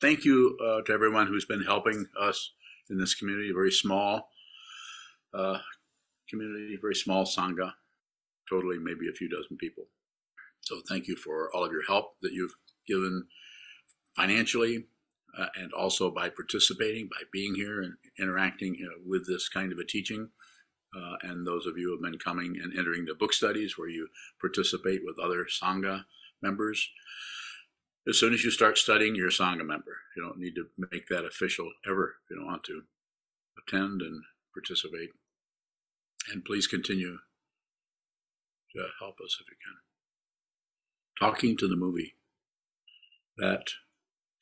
Thank you uh, to everyone who's been helping us in this community, a very small uh, community, very small Sangha, totally maybe a few dozen people. So thank you for all of your help that you've given financially uh, and also by participating, by being here and interacting uh, with this kind of a teaching. Uh, and those of you who have been coming and entering the book studies where you participate with other Sangha members. As soon as you start studying, you're a Sangha member. You don't need to make that official ever if you don't want to attend and participate. And please continue to help us if you can. Talking to the movie. That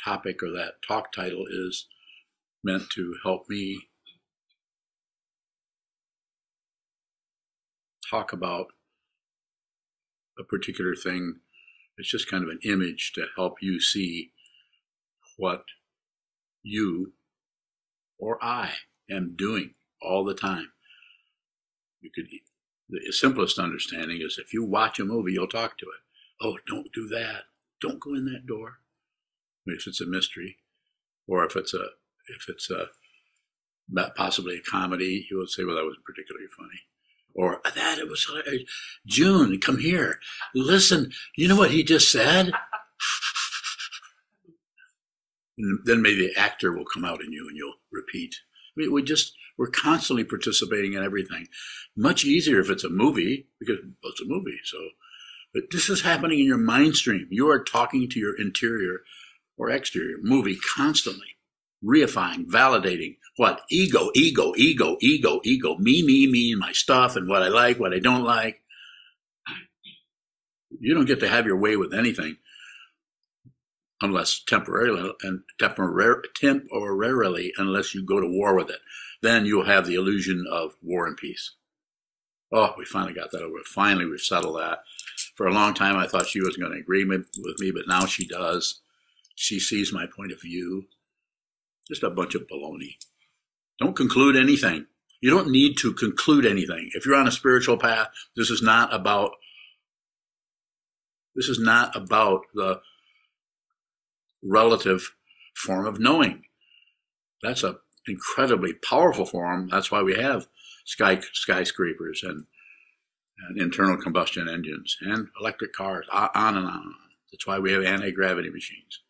topic or that talk title is meant to help me talk about a particular thing. It's just kind of an image to help you see what you or I am doing all the time. You could, the simplest understanding is if you watch a movie, you'll talk to it. Oh, don't do that. Don't go in that door. If it's a mystery, or if it's a if it's a possibly a comedy, you would say, "Well, that wasn't particularly funny." Or that it was June. Come here, listen. You know what he just said? then maybe the actor will come out in you, and you'll repeat. We just we're constantly participating in everything. Much easier if it's a movie because well, it's a movie. So, but this is happening in your mind stream. You are talking to your interior or exterior movie constantly, reifying, validating what ego, ego, ego, ego, ego, me, me, me, my stuff, and what I like, what I don't like. You don't get to have your way with anything unless temporarily and temporar- temporarily unless you go to war with it. Then you'll have the illusion of war and peace. Oh, we finally got that over. Finally, we've settled that. For a long time, I thought she wasn't going to agree with me, but now she does. She sees my point of view. Just a bunch of baloney. Don't conclude anything. You don't need to conclude anything. If you're on a spiritual path, this is not about this is not about the relative form of knowing. That's an incredibly powerful form. That's why we have sky skyscrapers and, and internal combustion engines and electric cars, on and on and on. That's why we have anti gravity machines.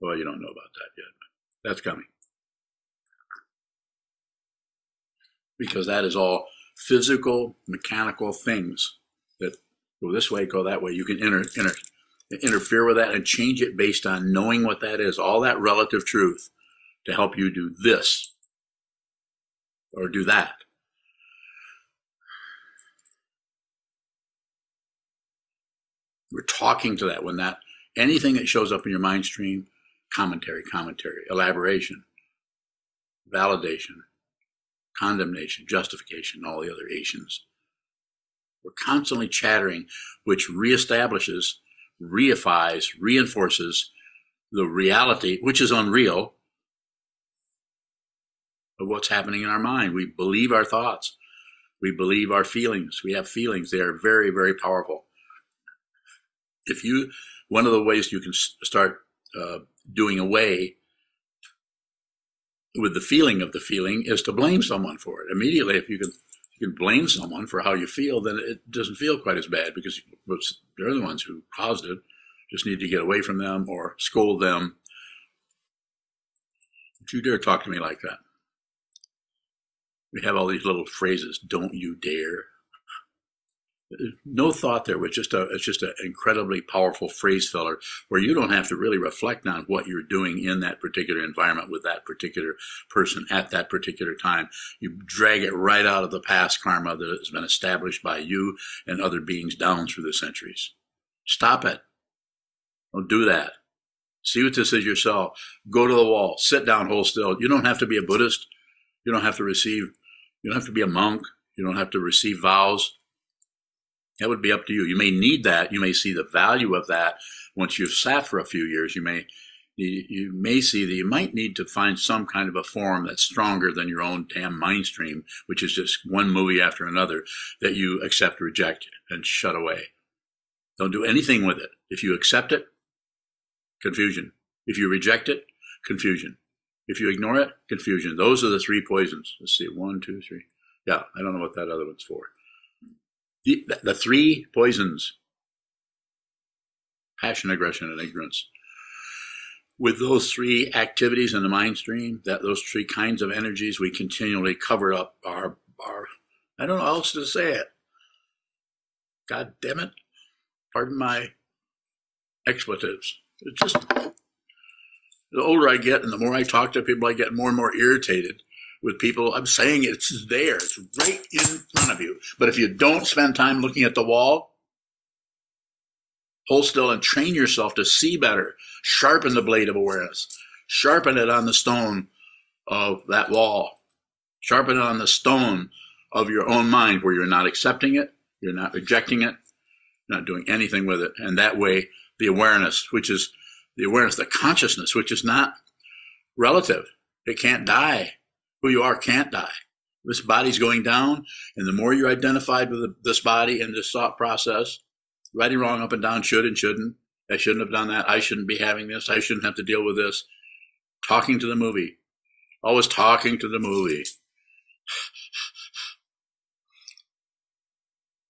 Well, you don't know about that yet. That's coming. Because that is all physical, mechanical things that go this way, go that way. You can inter, inter, interfere with that and change it based on knowing what that is, all that relative truth to help you do this or do that. We're talking to that when that anything that shows up in your mind stream commentary, commentary, elaboration, validation, condemnation, justification, and all the other Asians. We're constantly chattering, which reestablishes, reifies, reinforces the reality, which is unreal, of what's happening in our mind. We believe our thoughts. We believe our feelings. We have feelings. They are very, very powerful. If you, one of the ways you can start uh, doing away with the feeling of the feeling is to blame someone for it. Immediately, if you can you can blame someone for how you feel, then it doesn't feel quite as bad because they're the ones who caused it. Just need to get away from them or scold them. Don't you dare talk to me like that. We have all these little phrases. Don't you dare no thought there, but just a it's just an incredibly powerful phrase filler where you don't have to really reflect on what you're doing in that particular environment with that particular person at that particular time. You drag it right out of the past karma that has been established by you and other beings down through the centuries. Stop it. Don't do that. See what this is yourself. Go to the wall. Sit down, hold still. You don't have to be a Buddhist. You don't have to receive. You don't have to be a monk. You don't have to receive vows that would be up to you. You may need that. You may see the value of that once you've sat for a few years. You may you, you may see that you might need to find some kind of a form that's stronger than your own damn mind stream, which is just one movie after another that you accept, reject, and shut away. Don't do anything with it. If you accept it, confusion. If you reject it, confusion. If you ignore it, confusion. Those are the three poisons. Let's see, one, two, three. Yeah, I don't know what that other one's for. The, the three poisons passion, aggression, and ignorance. With those three activities in the mind stream, that those three kinds of energies, we continually cover up our our I don't know how else to say it. God damn it. Pardon my expletives. It's just the older I get and the more I talk to people, I get more and more irritated with people. I'm saying it's there. It's right in front of you. But if you don't spend time looking at the wall, hold still and train yourself to see better. Sharpen the blade of awareness. Sharpen it on the stone of that wall. Sharpen it on the stone of your own mind where you're not accepting it, you're not rejecting it, not doing anything with it. And that way, the awareness, which is the awareness, the consciousness, which is not relative. It can't die. Who you are can't die. This body's going down, and the more you're identified with this body and this thought process, right and wrong, up and down, should and shouldn't, I shouldn't have done that, I shouldn't be having this, I shouldn't have to deal with this. Talking to the movie. Always talking to the movie.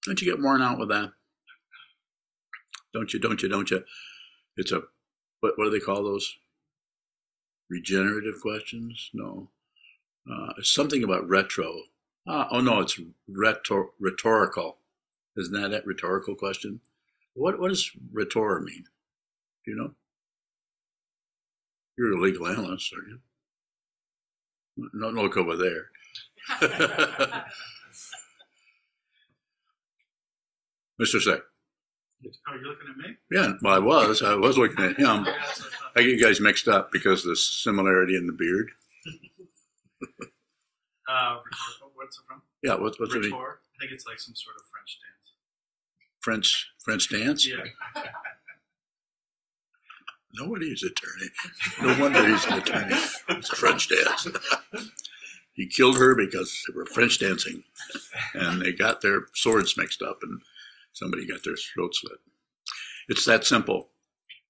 Don't you get worn out with that? Don't you, don't you, don't you? It's a, what, what do they call those? Regenerative questions? No. Uh, something about retro. Uh, oh no, it's retor- rhetorical. Isn't that a rhetorical question? What what does rhetor mean? Do you know? You're a legal analyst, are you? Don't look over there. Mr. Sick. Oh, you're looking at me? Yeah, well, I was. I was looking at him. I get you guys mixed up because of the similarity in the beard. uh. What's it from? Yeah, what, what's Rhetor? it? I think it's like some sort of French dance. French French dance? Yeah. No wonder attorney. No wonder he's an attorney. It's a French dance. he killed her because they were French dancing, and they got their swords mixed up, and somebody got their throat slit. It's that simple.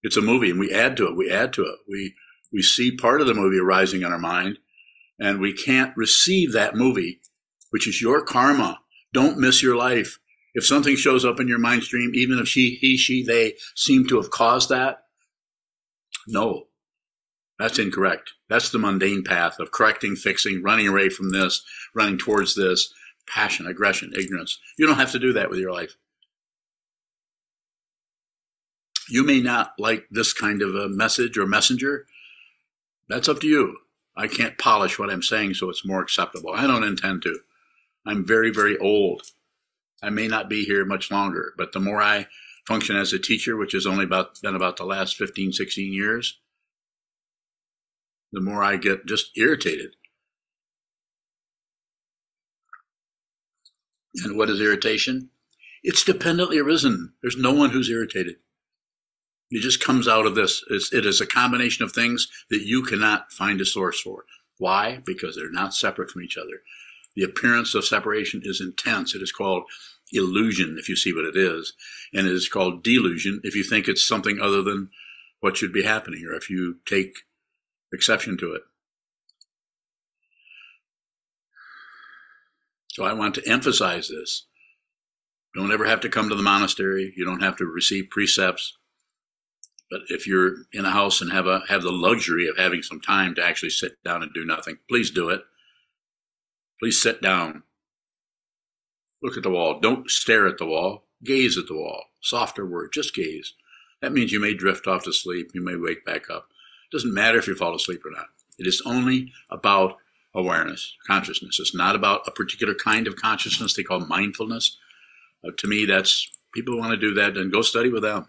It's a movie, and we add to it. We add to it. We we see part of the movie arising in our mind, and we can't receive that movie, which is your karma. Don't miss your life. If something shows up in your mind stream, even if she, he, she, they seem to have caused that, no, that's incorrect. That's the mundane path of correcting, fixing, running away from this, running towards this, passion, aggression, ignorance. You don't have to do that with your life. You may not like this kind of a message or messenger. That's up to you. I can't polish what I'm saying so it's more acceptable. I don't intend to. I'm very, very old. I may not be here much longer, but the more I function as a teacher, which has only about been about the last 15, 16 years, the more I get just irritated. And what is irritation? It's dependently arisen. There's no one who's irritated. It just comes out of this. It's, it is a combination of things that you cannot find a source for. Why? Because they're not separate from each other. The appearance of separation is intense. It is called illusion, if you see what it is. And it is called delusion if you think it's something other than what should be happening or if you take exception to it. So I want to emphasize this. Don't ever have to come to the monastery. You don't have to receive precepts. But if you're in a house and have a have the luxury of having some time to actually sit down and do nothing, please do it. Please sit down. Look at the wall. Don't stare at the wall. Gaze at the wall. Softer word. Just gaze. That means you may drift off to sleep. You may wake back up. It doesn't matter if you fall asleep or not. It is only about awareness, consciousness. It's not about a particular kind of consciousness they call mindfulness. Uh, to me, that's people want to do that, then go study with them.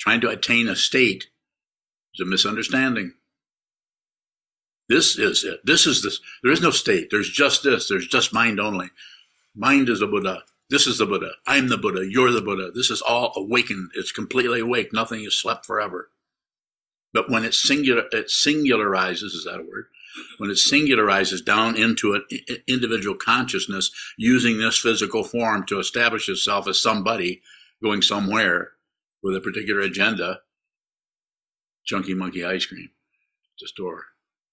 Trying to attain a state is a misunderstanding. This is it. This is this. There is no state. There's just this. There's just mind only. Mind is the Buddha. This is the Buddha. I'm the Buddha. You're the Buddha. This is all awakened. It's completely awake. Nothing is slept forever. But when it singular, it singularizes, is that a word? When it singularizes down into an individual consciousness, using this physical form to establish itself as somebody going somewhere with a particular agenda, chunky monkey ice cream. the store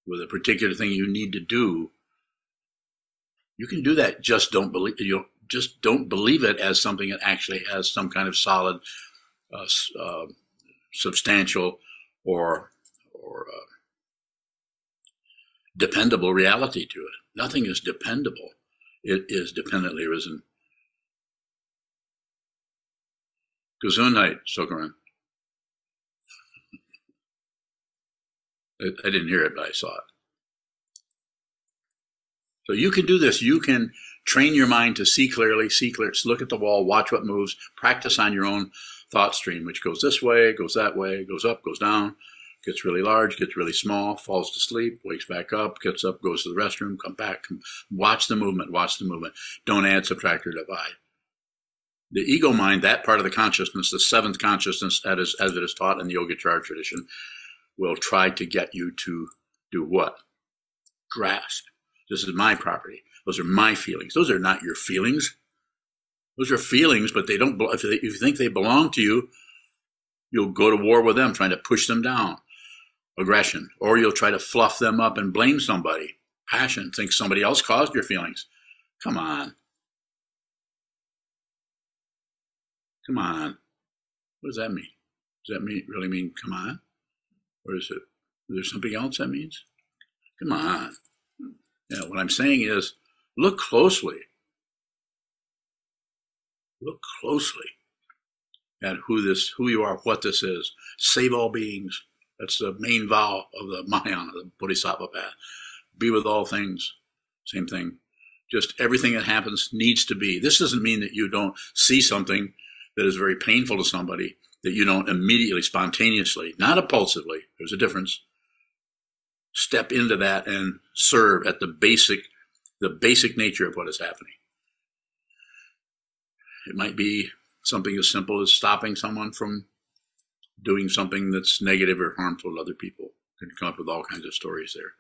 with a particular thing you need to do, you can do that. Just don't believe you. Just don't believe it as something that actually has some kind of solid, uh, uh, substantial, or or uh, dependable reality to it. Nothing is dependable. It is dependently risen. Gesundheit, Sokaran. I didn't hear it, but I saw it. So you can do this. You can train your mind to see clearly, see clear, look at the wall, watch what moves, practice on your own thought stream, which goes this way, goes that way, goes up, goes down, gets really large, gets really small, falls to sleep, wakes back up, gets up, goes to the restroom, come back. Come, watch the movement, watch the movement. Don't add, subtract, or divide. The ego mind, that part of the consciousness, the seventh consciousness as, as it is taught in the Yogacara tradition, will try to get you to do what? Grasp. This is my property. Those are my feelings. Those are not your feelings. Those are feelings, but they don't, if, they, if you think they belong to you, you'll go to war with them, trying to push them down. Aggression. Or you'll try to fluff them up and blame somebody. Passion. Think somebody else caused your feelings. Come on. Come on. What does that mean? Does that mean really mean come on? Or is it, is there something else that means? Come on. Yeah, what I'm saying is look closely. Look closely at who this, who you are, what this is. Save all beings. That's the main vow of the Mahayana, the Bodhisattva path. Be with all things. Same thing. Just everything that happens needs to be. This doesn't mean that you don't see something that is very painful to somebody that you don't immediately, spontaneously, not impulsively, there's a difference, step into that and serve at the basic, the basic nature of what is happening. It might be something as simple as stopping someone from doing something that's negative or harmful to other people. You can come up with all kinds of stories there.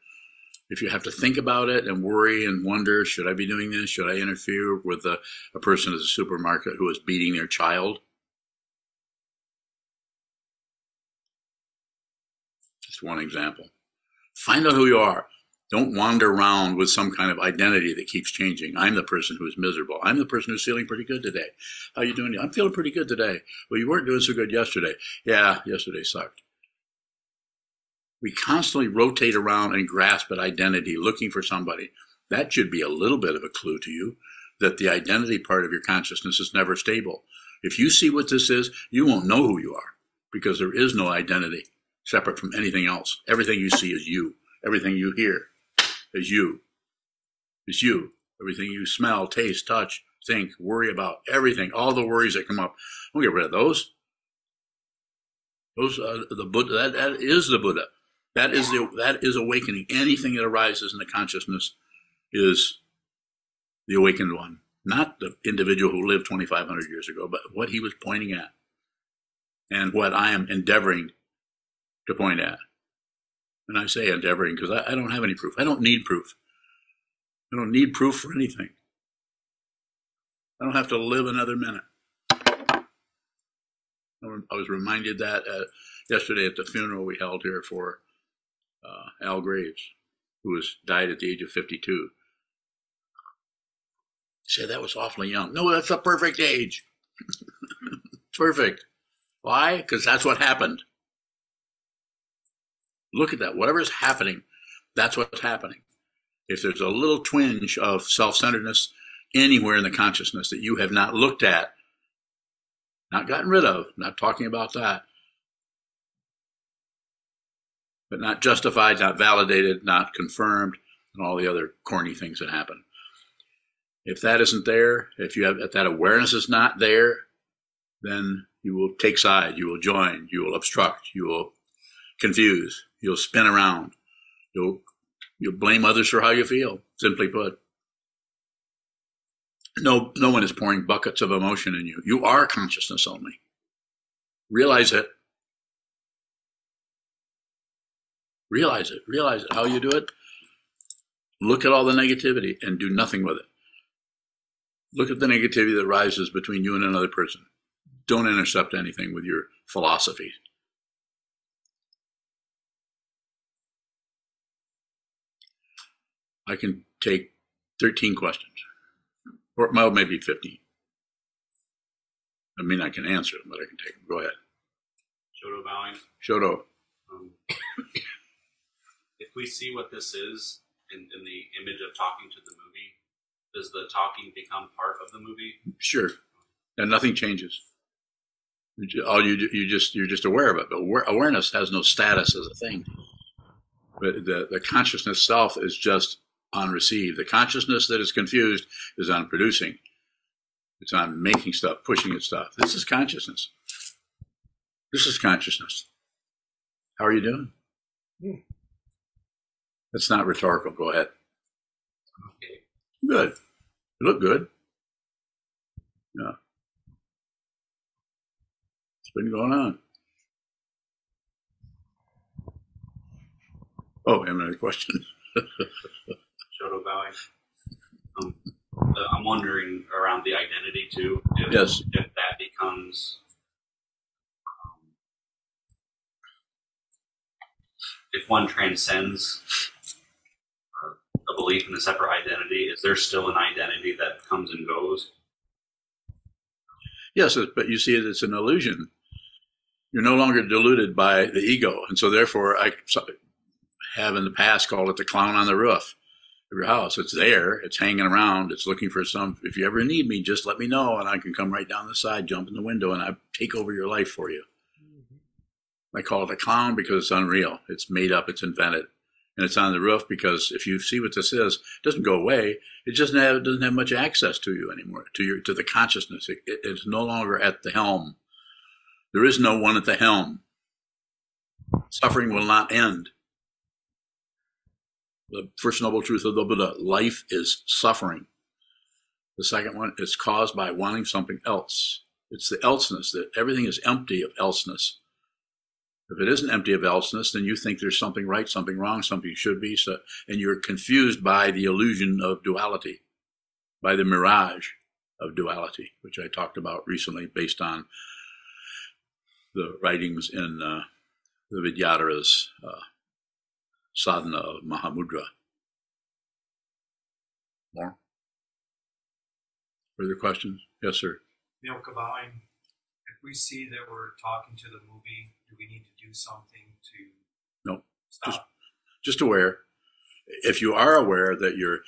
If you have to think about it and worry and wonder, should I be doing this? Should I interfere with a, a person at the supermarket who is beating their child? Just one example. Find out who you are. Don't wander around with some kind of identity that keeps changing. I'm the person who is miserable. I'm the person who's feeling pretty good today. How are you doing? I'm feeling pretty good today. Well, you weren't doing so good yesterday. Yeah, yesterday sucked. We constantly rotate around and grasp at identity, looking for somebody. That should be a little bit of a clue to you that the identity part of your consciousness is never stable. If you see what this is, you won't know who you are because there is no identity separate from anything else. Everything you see is you. Everything you hear is you. Is you. Everything you smell, taste, touch, think, worry about, everything, all the worries that come up. Don't get rid of those. Those are the Buddha. That, that is the Buddha. That is the that is awakening. Anything that arises in the consciousness is the awakened one, not the individual who lived 2,500 years ago, but what he was pointing at, and what I am endeavoring to point at. And I say endeavoring because I, I don't have any proof. I don't need proof. I don't need proof for anything. I don't have to live another minute. I was reminded that uh, yesterday at the funeral we held here for uh, Al Graves, who was died at the age of 52. He said that was awfully young. No, that's a perfect age. perfect. Why? Because that's what happened. Look at that. Whatever's happening, that's what's happening. If there's a little twinge of self centeredness anywhere in the consciousness that you have not looked at, not gotten rid of, not talking about that, but not justified, not validated, not confirmed, and all the other corny things that happen. If that isn't there, if you have if that awareness is not there, then you will take side, you will join, you will obstruct, you will confuse, you'll spin around, you'll you'll blame others for how you feel. Simply put, no no one is pouring buckets of emotion in you. You are consciousness only. Realize it. Realize it. Realize it. How you do it? Look at all the negativity and do nothing with it. Look at the negativity that rises between you and another person. Don't intercept anything with your philosophy. I can take 13 questions, or well, maybe 15. I mean, I can answer them, but I can take them. Go ahead. Shoto bowing. Shoto. Um, we see what this is in, in the image of talking to the movie, does the talking become part of the movie? Sure. And nothing changes. All you, do- you just, you're just aware of it. But awareness has no status as a thing. But the, the consciousness self is just on receive. The consciousness that is confused is on producing. It's on making stuff, pushing at stuff. This is consciousness. This is consciousness. How are you doing? Hmm. That's not rhetorical. Go ahead. Okay. Good. You look good. Yeah. What's been going on? Oh, I have another question. Shoto bowing. Um, uh, I'm wondering around the identity too. If, Yes. If that becomes. Um, if one transcends a belief in a separate identity, is there still an identity that comes and goes? Yes, but you see, it, it's an illusion. You're no longer deluded by the ego, and so therefore, I so- have in the past called it the clown on the roof of your house. It's there, it's hanging around, it's looking for some. If you ever need me, just let me know, and I can come right down the side, jump in the window, and I take over your life for you. Mm-hmm. I call it a clown because it's unreal. It's made up. It's invented, and it's on the roof because if you see what this is, it doesn't go away. It just doesn't have, doesn't have much access to you anymore, to your to the consciousness. It, it- it's no longer at the helm. There is no one at the helm. Suffering will not end. The first noble truth of the Buddha: life is suffering. The second one is caused by wanting something else. It's the elseness that everything is empty of elseness. If it isn't empty of elseness, then you think there's something right, something wrong, something should be, so, and you're confused by the illusion of duality, by the mirage of duality, which I talked about recently based on the writings in uh, the Vidyadhara's uh, sadhana of Mahamudra. More? Further questions? Yes, sir. Neil Kabine, we see that we're talking to the movie, do we need to do something to No, stop? just- Just aware. If you are aware that you're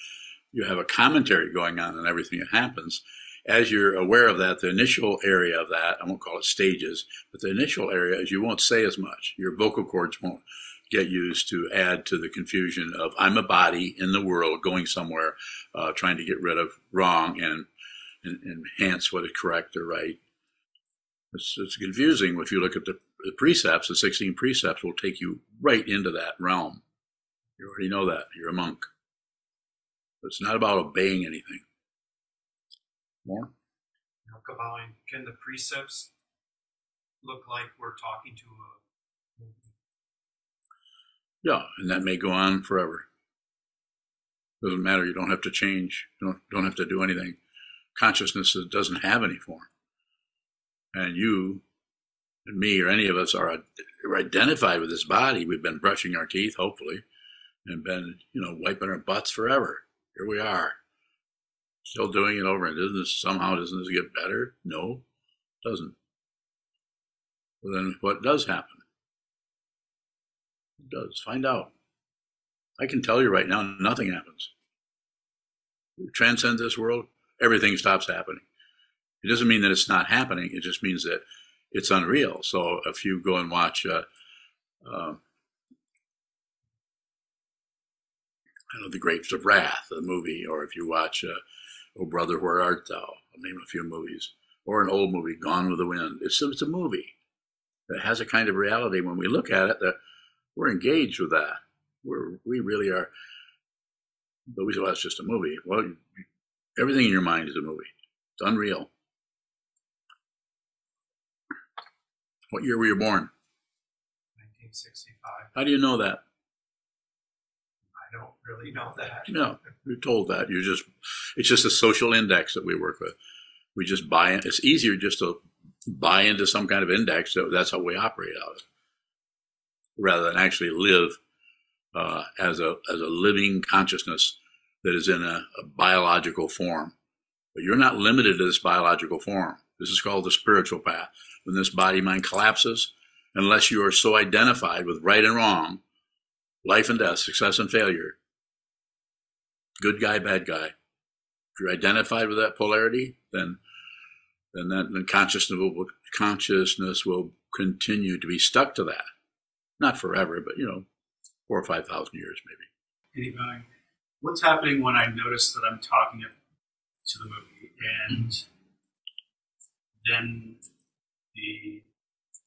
you have a commentary going on and everything that happens, as you're aware of that, the initial area of that, I won't call it stages, but the initial area is you won't say as much. Your vocal cords won't get used to add to the confusion of I'm a body in the world going somewhere, uh, trying to get rid of wrong and, and enhance what is correct or right. It's, it's confusing if you look at the, the precepts. The 16 precepts will take you right into that realm. You already know that. You're a monk. It's not about obeying anything. More? Can the precepts look like we're talking to a? Yeah, and that may go on forever. Doesn't matter. You don't have to change. You don't don't have to do anything. Consciousness doesn't have any form, and you and me or any of us are, are identified with this body. We've been brushing our teeth, hopefully, and been you know wiping our butts forever. Here we are, still doing it over. And doesn't this somehow doesn't this get better? No, it doesn't. Well, then what does happen? It does. Find out. I can tell you right now, nothing happens. Transcend this world, everything stops happening. It doesn't mean that it's not happening. It just means that it's unreal. So if you go and watch, uh, uh, I know, The Grapes of Wrath, the movie, or if you watch uh, Oh Brother, Where Art Thou? I'll name a few movies. Or an old movie, Gone with the Wind. It's, it's a movie that has a kind of reality when we look at it that we're engaged with that. We're, we really are. But we say, well, it's just a movie. Well, everything in your mind is a movie. It's unreal. What year were you born? 1965. How do you know that? I don't really know that. No, you're told that. You just, it's just a social index that we work with. We just buy it. It's easier just to buy into some kind of index. So that's how we operate out of, rather than actually live uh, as a as a living consciousness that is in a, a biological form. But you're not limited to this biological form. This is called the spiritual path. When this body mind collapses, unless you are so identified with right and wrong, life and death, success and failure, good guy, bad guy, if you're identified with that polarity, then then that then consciousness will consciousness will continue to be stuck to that. Not forever, but you know, four or five thousand years maybe. Anybody? What's happening when I notice that I'm talking to the movie and then the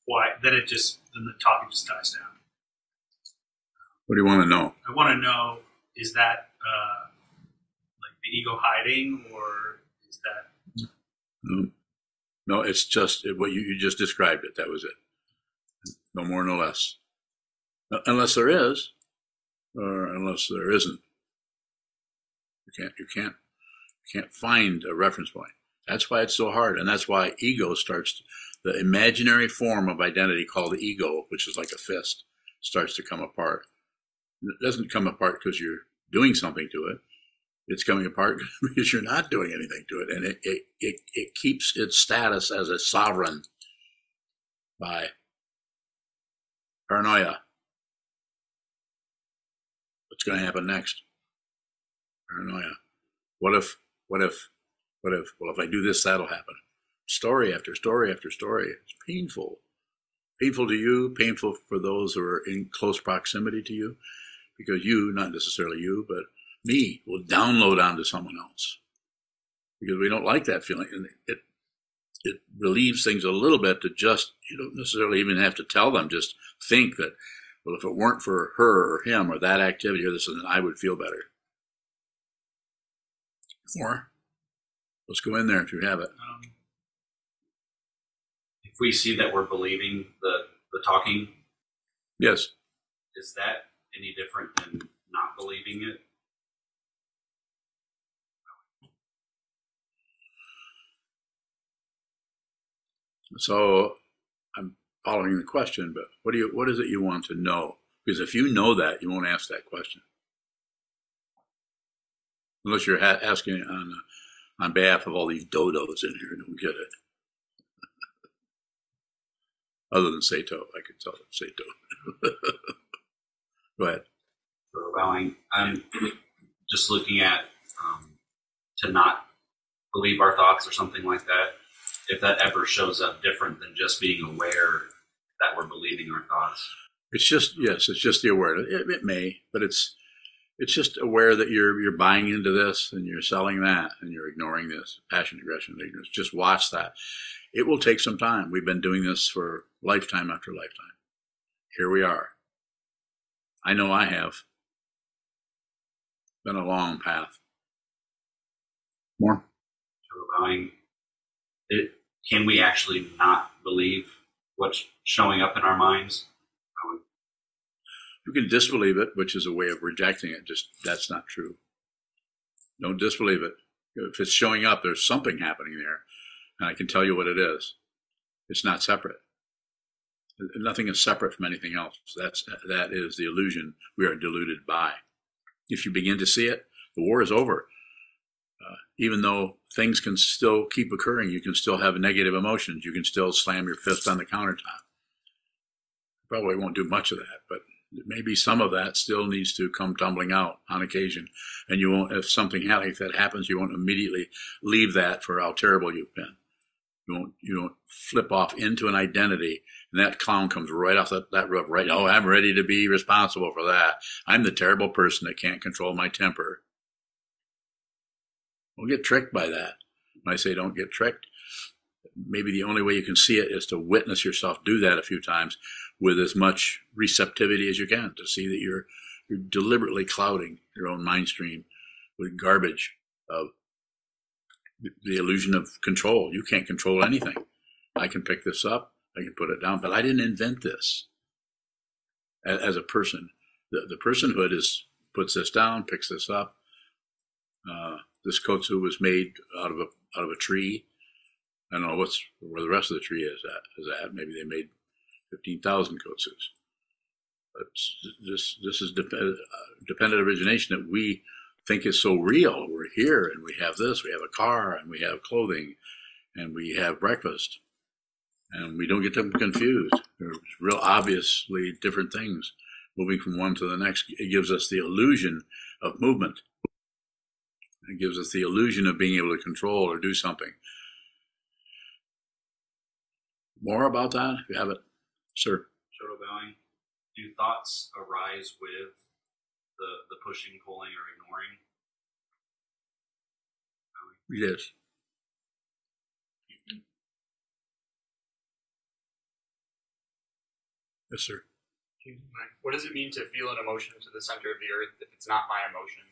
why then it just then the talking just dies down. What do you want to know? I want to know is that uh, like the ego hiding or is that No, no it's just what you, you just described it. That was it. No more, no less. Uh, Unless there is, or unless there isn't. You can't, you can't, you can't find a reference point. That's why it's so hard. And that's why ego starts, the imaginary form of identity called the ego, which is like a fist, starts to come apart. It doesn't come apart because you're doing something to it. It's coming apart because you're not doing anything to it. And it, it, it, it keeps its status as a sovereign by paranoia. What's going to happen next? Paranoia. What if, what if, what if, well, if I do this, that'll happen. Story after story after story. It's painful. Painful to you, painful for those who are in close proximity to you, because you, not necessarily you, but me, will download onto someone else. Because we don't like that feeling. And it, it relieves things a little bit to just, you don't necessarily even have to tell them, just think that, well, if it weren't for her or him or that activity or this, and then I would feel better. Or, let's go in there if you have it. um, If we see that we're believing the, the talking, Yes. is that any different than not believing it? So I'm following the question, but what do you, what is it you want to know? Because if you know that, you won't ask that question. Unless you're ha- asking on, on behalf of all these dodos in here who don't get it. Other than Sato, I could tell Sato. Go ahead. for allowing. I'm just looking at um, to not believe our thoughts or something like that. If that ever shows up different than just being aware that we're believing our thoughts. It's just yes, it's just the awareness. It, it may, but it's it's just aware that you're you're buying into this and you're selling that and you're ignoring this passion, aggression, and ignorance. Just watch that. It will take some time. We've been doing this for lifetime after lifetime. Here we are. I know I have. Been a long path. More. Allowing it. Can we actually not believe what's showing up in our minds? You can disbelieve it, which is a way of rejecting it. Just that's not true. Don't disbelieve it. If it's showing up, there's something happening there, and I can tell you what it is. It's not separate. Nothing is separate from anything else. That's that is the illusion we are deluded by. If you begin to see it, the war is over. Uh, even though things can still keep occurring, you can still have negative emotions. You can still slam your fist on the countertop. Probably won't do much of that, but maybe some of that still needs to come tumbling out on occasion. And you won't, if something that happens, you won't immediately leave that for how terrible you've been. You won't, you don't flip off into an identity and that clown comes right off that, that roof, right? Oh, I'm ready to be responsible for that. I'm the terrible person that can't control my temper. Don't get tricked by that. When I say don't get tricked, maybe the only way you can see it is to witness yourself do that a few times with as much receptivity as you can to see that you're you're deliberately clouding your own mind stream with garbage of the illusion of control. You can't control anything. I can pick this up, I can put it down, but I didn't invent this as a person. The, the personhood is puts this down, picks this up. Uh, this kotsu was made out of a out of a tree. I don't know what's where the rest of the tree is at. Is at maybe they made fifteen thousand kotsus. But this this is uh, dependent origination that we think is so real. We're here and we have this, we have a car and we have clothing and we have breakfast and we don't get them confused. They're real obviously different things moving from one to the next. It gives us the illusion of movement. It gives us the illusion of being able to control or do something. More about that if you have it, sir. Shoto bowing. Do thoughts arise with the the pushing, pulling, or ignoring? Yes. Yes, sir. What does it mean to feel an emotion to the center of the earth if it's not my emotion?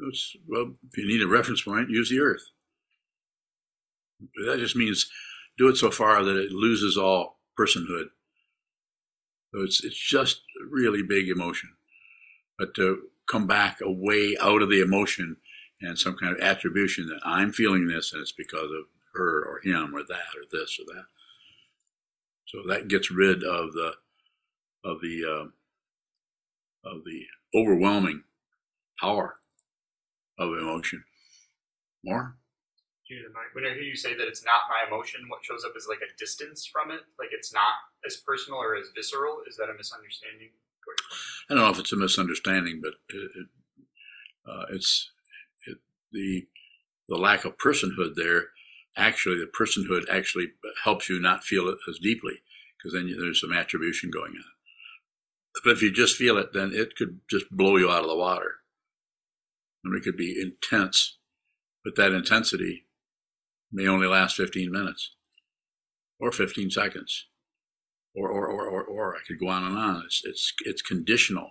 It's, well, if you need a reference point, use the earth. That just means do it so far that it loses all personhood. So it's it's just really big emotion, but to come back away out of the emotion and some kind of attribution that I'm feeling this and it's because of her or him or that or this or that. So that gets rid of the of the uh, of the overwhelming power of emotion. More? When I hear you say that it's not my emotion, what shows up is like a distance from it, like it's not as personal or as visceral. Is that a misunderstanding? I don't know if it's a misunderstanding, but it, it, uh, it's it, the the lack of personhood there. Actually, the personhood actually helps you not feel it as deeply because then you, there's some attribution going on. But if you just feel it, then it could just blow you out of the water. Mean, it could be intense, but that intensity may only last 15 minutes or 15 seconds or, or, or, or, or I could go on and on. It's, it's, it's conditional.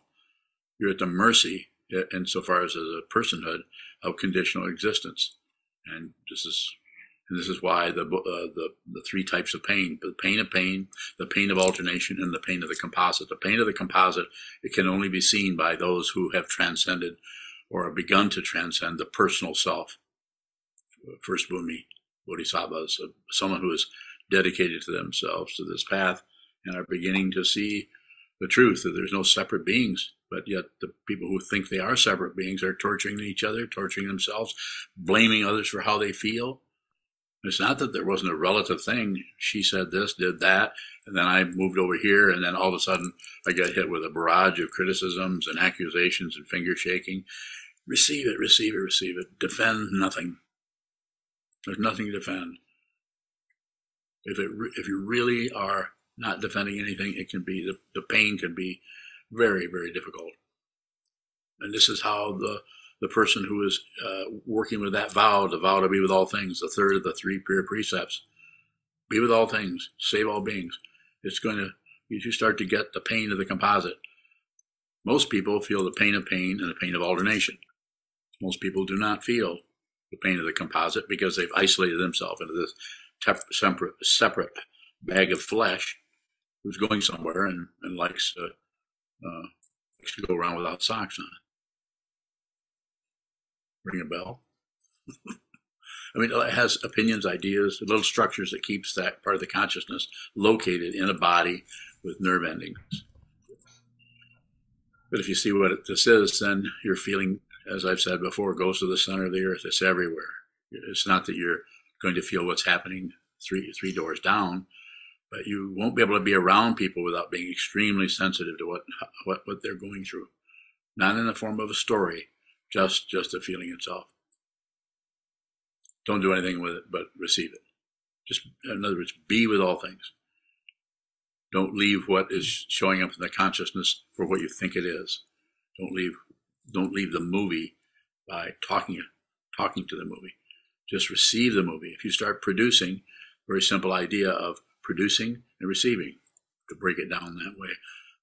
You're at the mercy, insofar as a personhood, of conditional existence. And this is, and this is why the, uh, the, the three types of pain, the pain of pain, the pain of alternation, and the pain of the composite. The pain of the composite, it can only be seen by those who have transcended or have begun to transcend the personal self. First Bhumi, Bodhisattvas, someone who is dedicated to themselves, to this path, and are beginning to see the truth that there's no separate beings. But yet, the people who think they are separate beings are torturing each other, torturing themselves, blaming others for how they feel. It's not that there wasn't a relative thing. She said this, did that, and then I moved over here, and then all of a sudden I got hit with a barrage of criticisms and accusations and finger shaking. Receive it, receive it, receive it. Defend nothing. There's nothing to defend. If it if you really are not defending anything, it can be the, the pain can be very very difficult. And this is how the the person who is uh, working with that vow, the vow to be with all things, the third of the three pure precepts, be with all things, save all beings. It's going to you start to get the pain of the composite. Most people feel the pain of pain and the pain of alternation. Most people do not feel the pain of the composite because they've isolated themselves into this separate, separate bag of flesh who's going somewhere and, and likes, to, uh, likes to go around without socks on. Ring a bell. I mean, it has opinions, ideas, little structures that keeps that part of the consciousness located in a body with nerve endings. But if you see what this is, then you're feeling as I've said before, goes to the center of the earth. It's everywhere. It's not that you're going to feel what's happening three three doors down, but you won't be able to be around people without being extremely sensitive to what what what they're going through. Not in the form of a story, just just the feeling itself. Don't do anything with it, but receive it. Just in other words, be with all things. Don't leave what is showing up in the consciousness for what you think it is. Don't leave don't leave the movie by talking talking to the movie. Just receive the movie. If you start producing, very simple idea of producing and receiving, to break it down that way.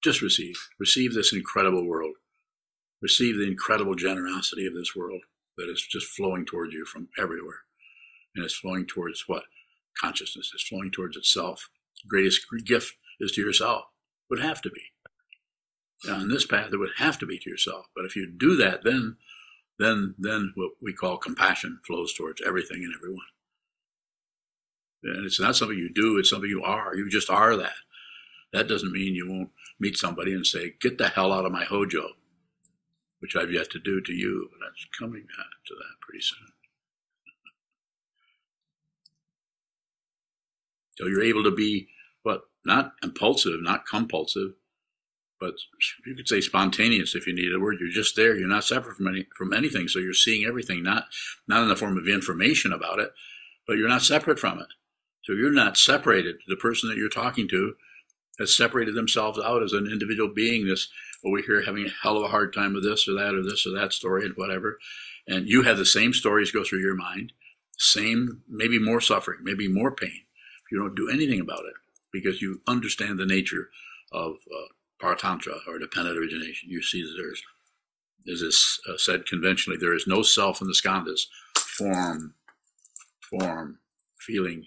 Just receive. Receive this incredible world. Receive the incredible generosity of this world that is just flowing towards you from everywhere. And it's flowing towards what? Consciousness. It's flowing towards itself. The greatest gift is to yourself. Would have to be on this path, it would have to be to yourself. But if you do that, then, then, then what we call compassion flows towards everything and everyone. And it's not something you do; it's something you are. You just are that. That doesn't mean you won't meet somebody and say, "Get the hell out of my hojo." which I've yet to do to you, but that's coming to that pretty soon. So you're able to be what not impulsive, not compulsive, but you could say spontaneous if you need a word. You're just there. You're not separate from any from anything. So you're seeing everything, not not in the form of information about it, but you're not separate from it. So you're not separated. The person that you're talking to has separated themselves out as an individual being. This over here having a hell of a hard time with this or that or this or that story and whatever. And you have the same stories go through your mind, same, maybe more suffering, maybe more pain. You don't do anything about it because you understand the nature of uh, paratantra or dependent origination. You see that there's, as is uh, said conventionally, there is no self in the skandhas. Form, form, feeling,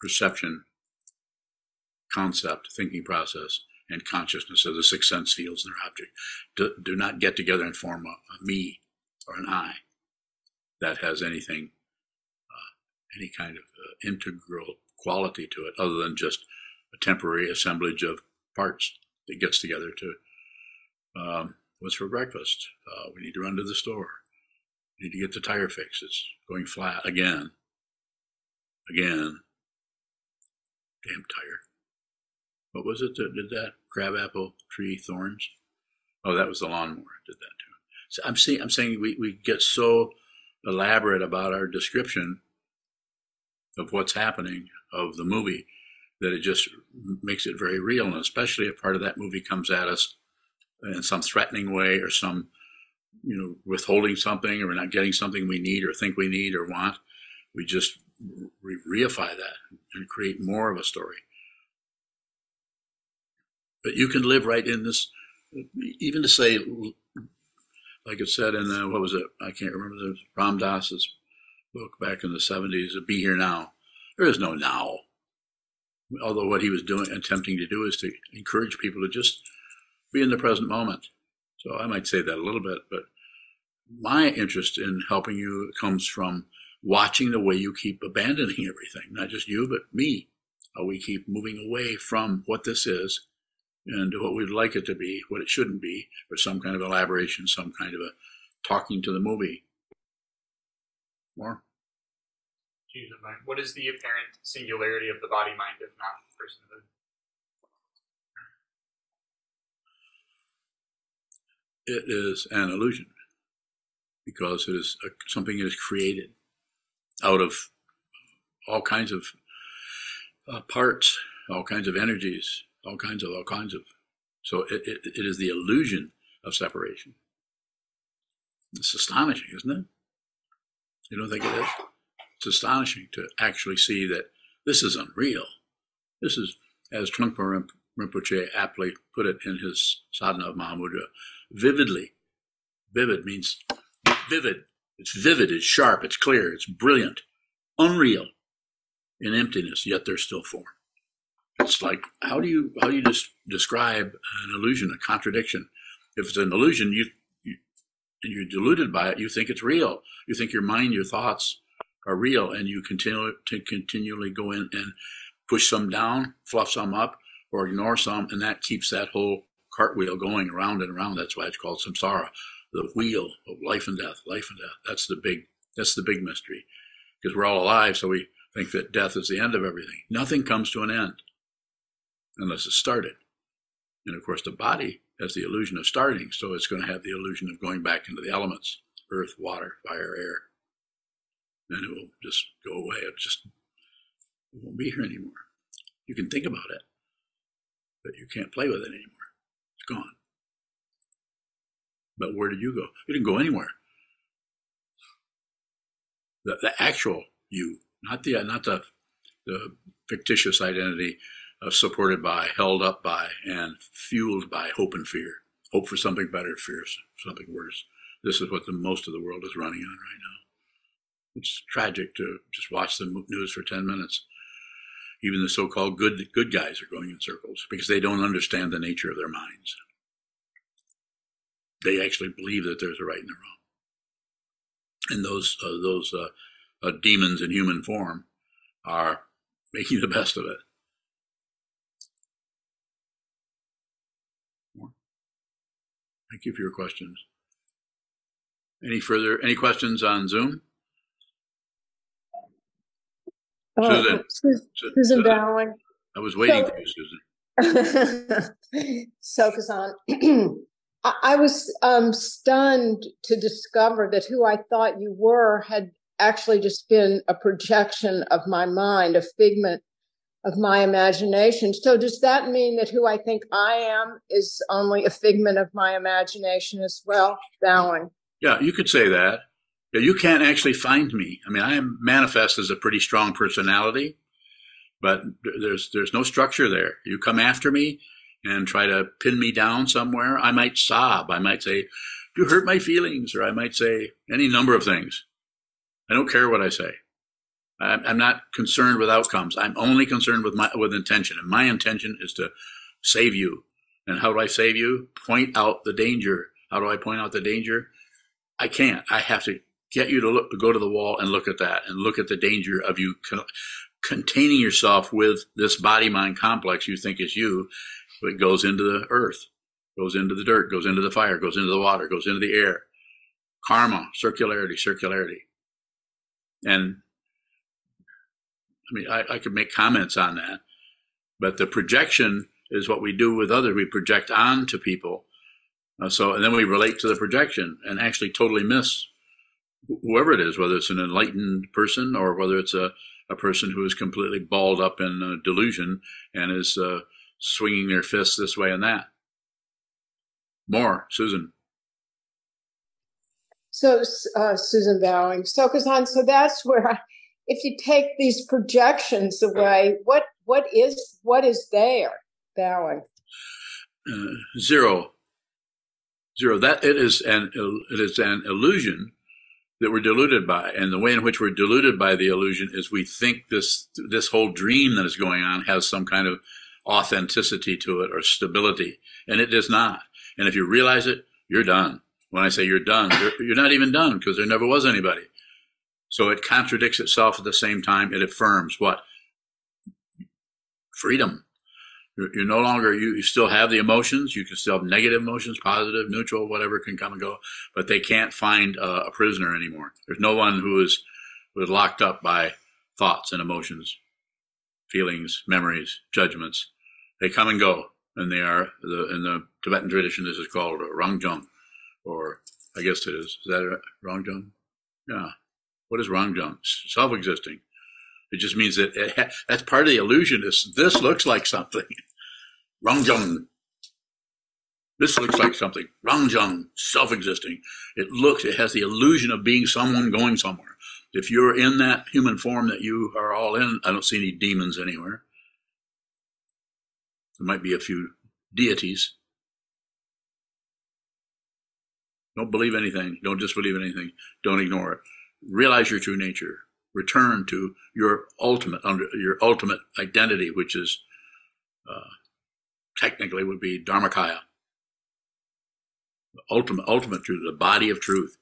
perception, concept, thinking process, and consciousness of the six sense fields in their object do, do not get together and form a, a, me or an I that has anything, uh, any kind of uh, integral quality to it other than just a temporary assemblage of parts that gets together to um, what's for breakfast? Uh, we need to run to the store. We need to get the tire fixed. It's going flat again. Again. Damn tire. What was it that did that? Crabapple tree thorns? Oh, that was the lawnmower did that too. So I'm I'm saying we, we get so elaborate about our description of what's happening of the movie that it just makes it very real. And especially if part of that movie comes at us in some threatening way or some, you know, withholding something or not getting something we need or think we need or want, we just re- reify that and create more of a story. But you can live right in this, even to say, like it said in the, what was it? I can't remember the Ram Dass's book back in the 70s, Be Here Now. There is no now although what he was doing, attempting to do is to encourage people to just be in the present moment. So I might say that a little bit, but my interest in helping you comes from watching the way you keep abandoning everything, not just you, but me. How we keep moving away from what this is and what we'd like it to be, what it shouldn't be, or some kind of elaboration, some kind of a talking to the movie. More? change of mind. What is the apparent singularity of the body mind if not personhood? It is an illusion because it is a, something that is created out of all kinds of uh, parts, all kinds of energies, all kinds of all kinds of. So it, it, it is the illusion of separation. It's astonishing, isn't it? You don't think it is? It's astonishing to actually see that this is unreal. This is, as Trungpa Rinpoche aptly put it in his Sadhana of Mahamudra, vividly. Vivid means vivid. It's vivid, it's sharp, it's clear, it's brilliant, unreal in emptiness, yet there's still form. It's like, how do you, how do you just describe an illusion, a contradiction? If it's an illusion, you, you and you're deluded by it, you think it's real. You think your mind, your thoughts, are real and you continue to continually go in and push some down, fluff some up, or ignore some, and that keeps that whole cartwheel going around and around. That's why it's called samsara, the wheel of life and death, life and death. That's the big, that's the big mystery. Because we're all alive, so we think that death is the end of everything. Nothing comes to an end unless it's started. And of course, the body has the illusion of starting, so it's going to have the illusion of going back into the elements earth, water, fire, air then it will just go away. It just it won't be here anymore. You can think about it, but you can't play with it anymore. It's gone. But where did you go? You didn't go anywhere. The, the actual you, not the not the the fictitious identity uh, supported by, held up by, and fueled by hope and fear. Hope for something better, fear something worse. This is what the most of the world is running on right now. It's tragic to just watch the news for 10 minutes. Even the so-called good good guys are going in circles because they don't understand the nature of their minds. They actually believe that there's a right and a wrong. And those uh, those uh, uh, demons in human form are making the best of it. Thank you for your questions. Any further, any questions on Zoom? Oh, Susan. Sus- Su- Susan Dowling. I was waiting So- for you, Susan. Sokuzan, I, was um, stunned to discover that who I thought you were had actually just been a projection of my mind, a figment of my imagination. So, does that mean that who I think I am is only a figment of my imagination as well? Dowling. Yeah, you could say that. You can't actually find me. I mean, I am manifest as a pretty strong personality, but there's there's no structure there. You come after me and try to pin me down somewhere. I might sob. I might say, "You hurt my feelings," or I might say any number of things. I don't care what I say. I'm, not concerned with outcomes. I'm only concerned with my with intention, and my intention is to save you. And how do I save you? Point out the danger. How do I point out the danger? I can't. I have to get you to look, go to the wall and look at that and look at the danger of you con- containing yourself with this body mind complex you think is you. It goes into the earth, goes into the dirt, goes into the fire, goes into the water, goes into the air. Karma, circularity, circularity. And I mean, I, I could make comments on that, but the projection is what we do with others. We project onto people. Uh, so, and then we relate to the projection and actually totally miss whoever it is, whether it's an enlightened person or whether it's a, a person who is completely balled up in uh, delusion and is uh, swinging their fists this way and that. More, Susan. So, uh, Susan Bowing. Sokuzan, so that's where, I, if you take these projections away, what what is what is there, Bowing? Uh, zero, zero. That it is an it is an illusion that we're deluded by, and the way in which we're deluded by the illusion is we think this this whole dream that is going on has some kind of authenticity to it or stability, and it does not. And if you realize it, you're done. When I say you're done, you're, you're not even done because there never was anybody. So it contradicts itself at the same time. It affirms what freedom. You're, you're no longer you, you still have the emotions. You can still have negative emotions, positive, neutral, whatever can come and go, but they can't find a, a prisoner anymore. There's no one who is who is locked up by thoughts and emotions, feelings, memories, judgments. They come and go, and they are the in the Tibetan tradition. This is called rangjung, or I guess it is. Is that rangjung? Yeah. What is rangjung? Self-existing. It just means that it eh, that's part of the illusion. Is this looks like something? Rangjung. This looks like something. Rangjung, self-existing. It looks. It has the illusion of being someone going somewhere. If you're in that human form that you are all in, I don't see any demons anywhere. There might be a few deities. Don't believe anything. Don't disbelieve anything. Don't ignore it. Realize your true nature. Return to your ultimate under your ultimate identity, which is uh, technically would be Dharmakaya. The ultimate ultimate truth, the body of truth.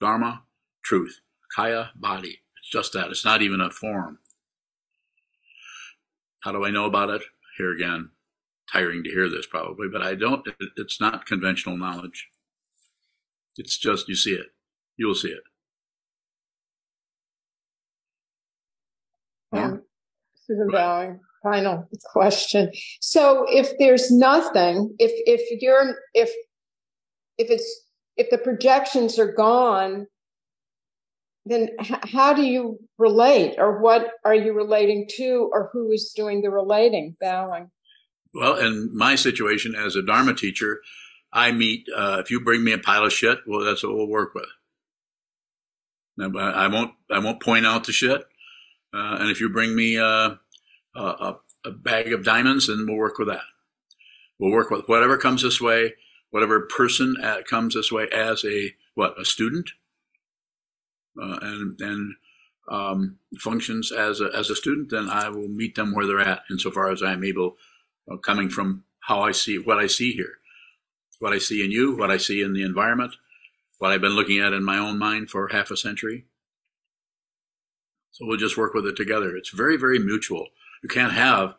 Dharma, truth. Kaya, body. It's just that. It's not even a form. How do I know about it? Here again, tiring to hear this probably, but I don't, it, it's not conventional knowledge. It's just, you see it. You will see it. Yeah. Susan Bowing. Final question. So, if there's nothing, if if you're if if it's if the projections are gone, then h- how do you relate, or what are you relating to, or who is doing the relating? Bowing. Well, in my situation as a Dharma teacher, I meet, uh, if you bring me a pile of shit, well, that's what we'll work with. Now, I won't, I won't point out the shit. Uh, and if you bring me uh, a, a, a bag of diamonds, then we'll work with that. We'll work with whatever comes this way, whatever person uh, comes this way as a what a student, uh, and and um, functions as a as a student. Then I will meet them where they're at, insofar as I'm able, uh, coming from how I see what I see here, what I see in you, what I see in the environment, what I've been looking at in my own mind for half a century. So we'll just work with it together. It's very, very mutual. You can't have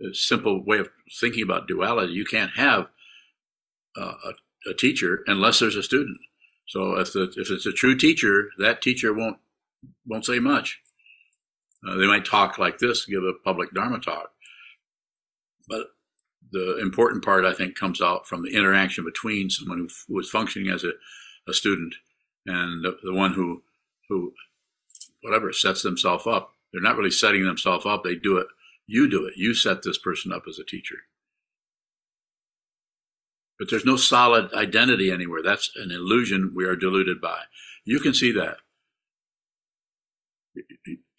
a simple way of thinking about duality. You can't have uh, a, a teacher unless there's a student. So if the, if it's a true teacher, that teacher won't won't say much. Uh, they might talk like this, give a public dharma talk, but the important part I think comes out from the interaction between someone who, who is functioning as a, a student and the, the one who who whatever sets themselves up. They're not really setting themselves up. They do it. You do it. You set this person up as a teacher. But there's no solid identity anywhere. That's an illusion we are deluded by. You can see that.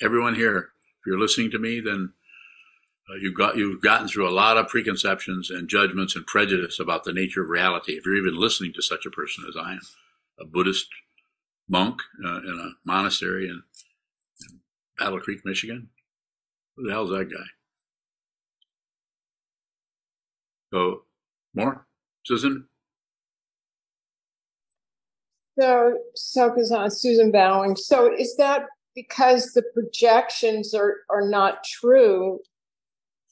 Everyone here, if you're listening to me, then uh, you've got you've gotten through a lot of preconceptions and judgments and prejudice about the nature of reality. If you're even listening to such a person as I am, a Buddhist monk uh, in a monastery in, in Battle Creek, Michigan, who the hell's that guy? So, more, Susan. So, so, on Susan Bowing. So, is that because the projections are are not true,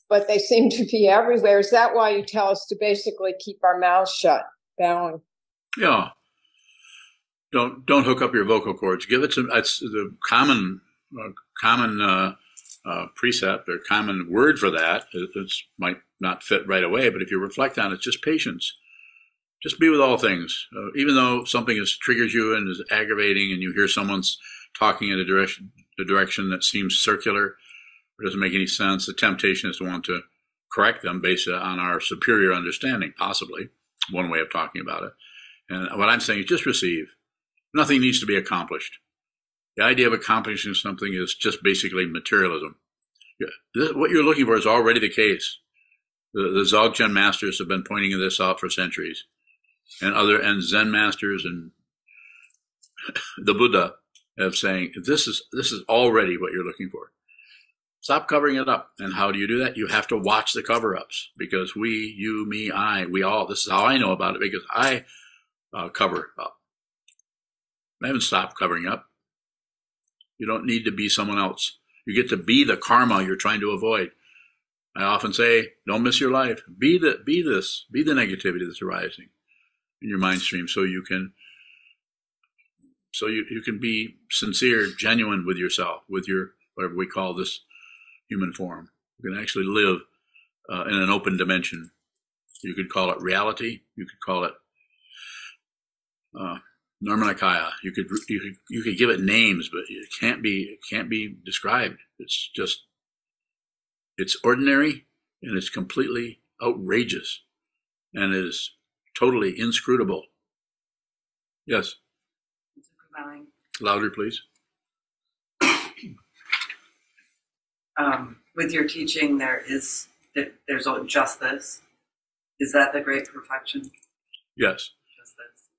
but they seem to be everywhere? Is that why you tell us to basically keep our mouths shut, Bowing? Yeah. Don't don't hook up your vocal cords. Give it some. That's the common uh, common uh, uh, precept or common word for that. It it's, might not fit right away, but if you reflect on it, it's just patience. Just be with all things, uh, even though something is triggers you and is aggravating, and you hear someone's talking in a direction the direction that seems circular or doesn't make any sense. The temptation is to want to correct them based on our superior understanding, possibly one way of talking about it. And what I'm saying is just receive. Nothing needs to be accomplished. The idea of accomplishing something is just basically materialism. What you're looking for is already the case. The, the Dzogchen masters have been pointing this out for centuries, and other and Zen masters and the Buddha of saying this is this is already what you're looking for. Stop covering it up. And how do you do that? You have to watch the cover ups because we, you, me, I, we all. This is how I know about it because I uh, cover up. I haven't stopped covering up. You don't need to be someone else. You get to be the karma you're trying to avoid. I often say, don't miss your life. Be the be this. Be the negativity that's arising in your mind stream, so you can so you, you can be sincere, genuine with yourself, with your whatever we call this human form. You can actually live uh, in an open dimension. You could call it reality. You could call it uh, Nirmanakaya. You could you could you could give it names, but it can't be it can't be described. It's just it's ordinary and it's completely outrageous and it is totally inscrutable. Yes, louder, please. Um, with your teaching, there is there, there's just this. Is that the great perfection? Yes, Just this.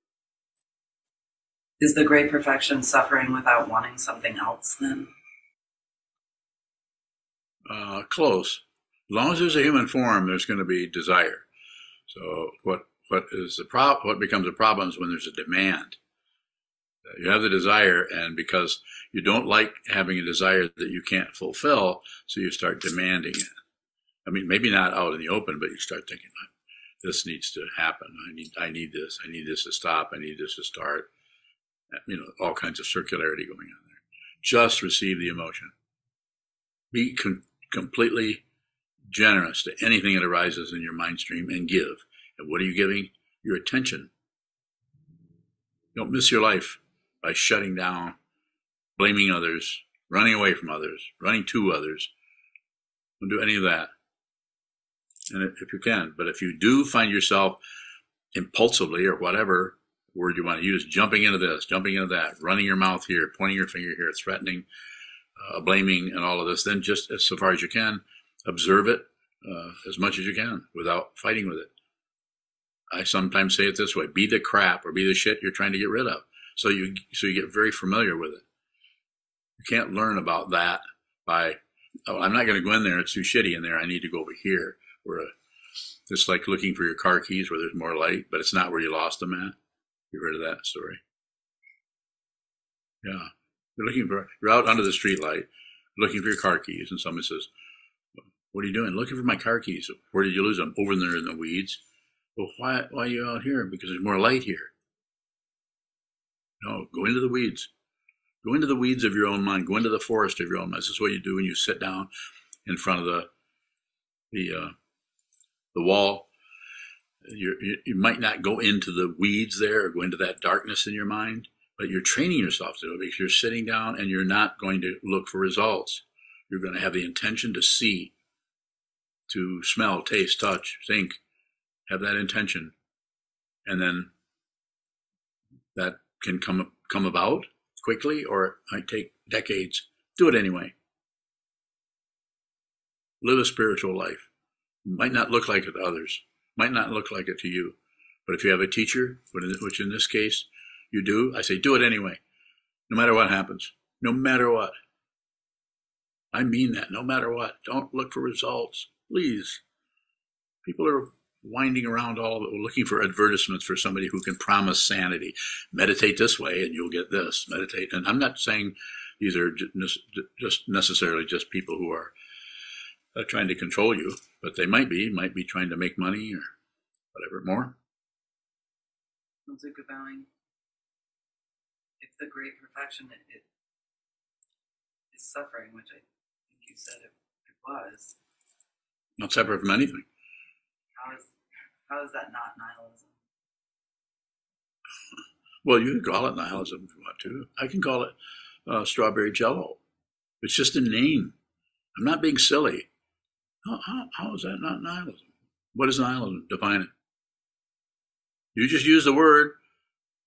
Is the great perfection suffering without wanting something else? Then uh, close. As long as there's a human form, there's going to be desire. So what what is the prob- What becomes a problem is when there's a demand. You have the desire, and because you don't like having a desire that you can't fulfill, so you start demanding it. I mean, maybe not out in the open, but you start thinking, "This needs to happen. I need, I need this. I need this to stop. I need this to start." Uh, you know, all kinds of circularity going on there. Just receive the emotion. Be completely generous to anything that arises in your mind stream and give. And what are you giving? Your attention. Don't miss your life by shutting down, blaming others, running away from others, running to others. Don't do any of that. And if you can, but if you do find yourself impulsively or whatever word you want to use, jumping into this, jumping into that, running your mouth here, pointing your finger here, threatening, uh, blaming, and all of this, then just as so far as you can, observe it uh, as much as you can without fighting with it. I sometimes say it this way: be the crap or be the shit you're trying to get rid of. So you so you get very familiar with it. You can't learn about that by oh, I'm not going to go in there. It's too shitty in there. I need to go over here. Where it's like looking for your car keys where there's more light, but it's not where you lost them at. Get rid of that story. Yeah, you're looking for you're out under the street light, looking for your car keys, and someone says, "What are you doing? Looking for my car keys. Where did you lose them? Over there in the weeds." Well, why why are you out here? Because there's more light here. No, go into the weeds. Go into the weeds of your own mind. Go into the forest of your own mind. This is what you do when you sit down in front of the the uh, the wall. You you might not go into the weeds there or go into that darkness in your mind, but you're training yourself to do it because you're sitting down and you're not going to look for results. You're going to have the intention to see, to smell, taste, touch, think. Have that intention, and then that can come come about quickly, or it might take decades. Do it anyway. Live a spiritual life. Might not look like it to others. Might not look like it to you. But if you have a teacher, which in this case you do, I say do it anyway. No matter what happens. No matter what. I mean that. No matter what. Don't look for results. Please. People are winding around all of it, looking for advertisements for somebody who can promise sanity. Meditate this way and you'll get this. Meditate. And I'm not saying these are just necessarily just people who are uh, trying to control you, but they might be, might be trying to make money or whatever more. Muzika bowing. If the great perfection it, it is suffering, which I think you said it, it was, Not separate from anything. how is how is that not nihilism? Well, you can call it nihilism if you want to. I can call it uh, strawberry jello. It's just a name. I'm not being silly. How, how, how is that not nihilism? What is nihilism? Define it. You just use the word.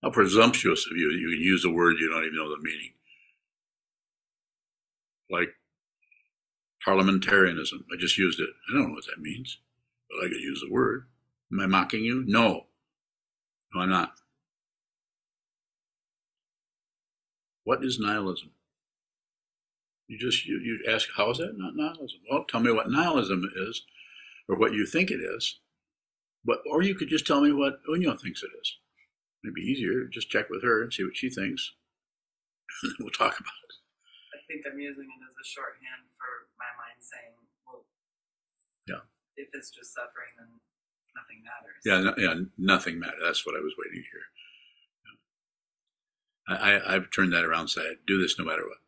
How presumptuous of you. You can use a word you don't even know the meaning. Like parliamentarianism. I just used it. I don't know what that means, but I could use the word. Am I mocking you? No. No, I'm not. What is nihilism? You just you, you ask, how is that not nihilism? Well, tell me what nihilism is, or what you think it is. But or you could just tell me what Unyo thinks it is. It'd be easier. Just check with her and see what she thinks. we'll talk about it. I think I'm using it as a shorthand for my mind saying, well, Yeah. if it's just suffering, then nothing matters. Yeah, no, yeah, nothing matters. That's what I was waiting to hear. I, I've turned that around. Said, do this no matter what.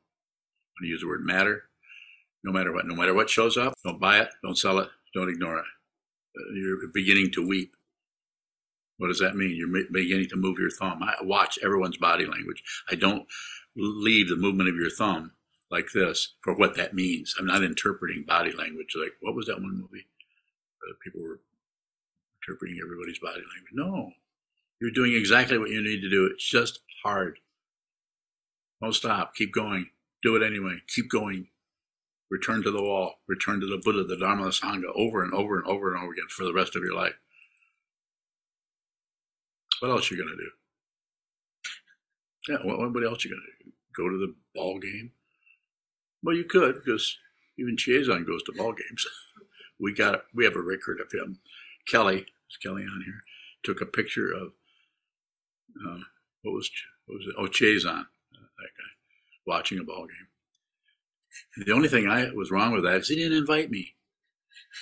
When you use the word matter, no matter what, no matter what shows up, don't buy it, don't sell it, don't ignore it. Uh, You're beginning to weep. What does that mean? You're beginning to move your thumb. I watch everyone's body language. I don't leave the movement of your thumb like this for what that means. I'm not interpreting body language. Like, what was that one movie? Uh, people were interpreting everybody's body language. No, you're doing exactly what you need to do. It's just hard. Don't stop. Keep going. Do it anyway. Keep going. Return to the wall. Return to the Buddha, the Dharma, the Sangha over and over and over and over again for the rest of your life. What else are you gonna do? Yeah, what, what else you gonna do? Go to the ball game? Well, you could because even Chiazon goes to ball games. We got we have a record of him. Kelly is Kelly on here? Took a picture of uh, what was what was it? Oh, Chiazon, uh, that guy, watching a ball game. The only thing I was wrong with that is he didn't invite me.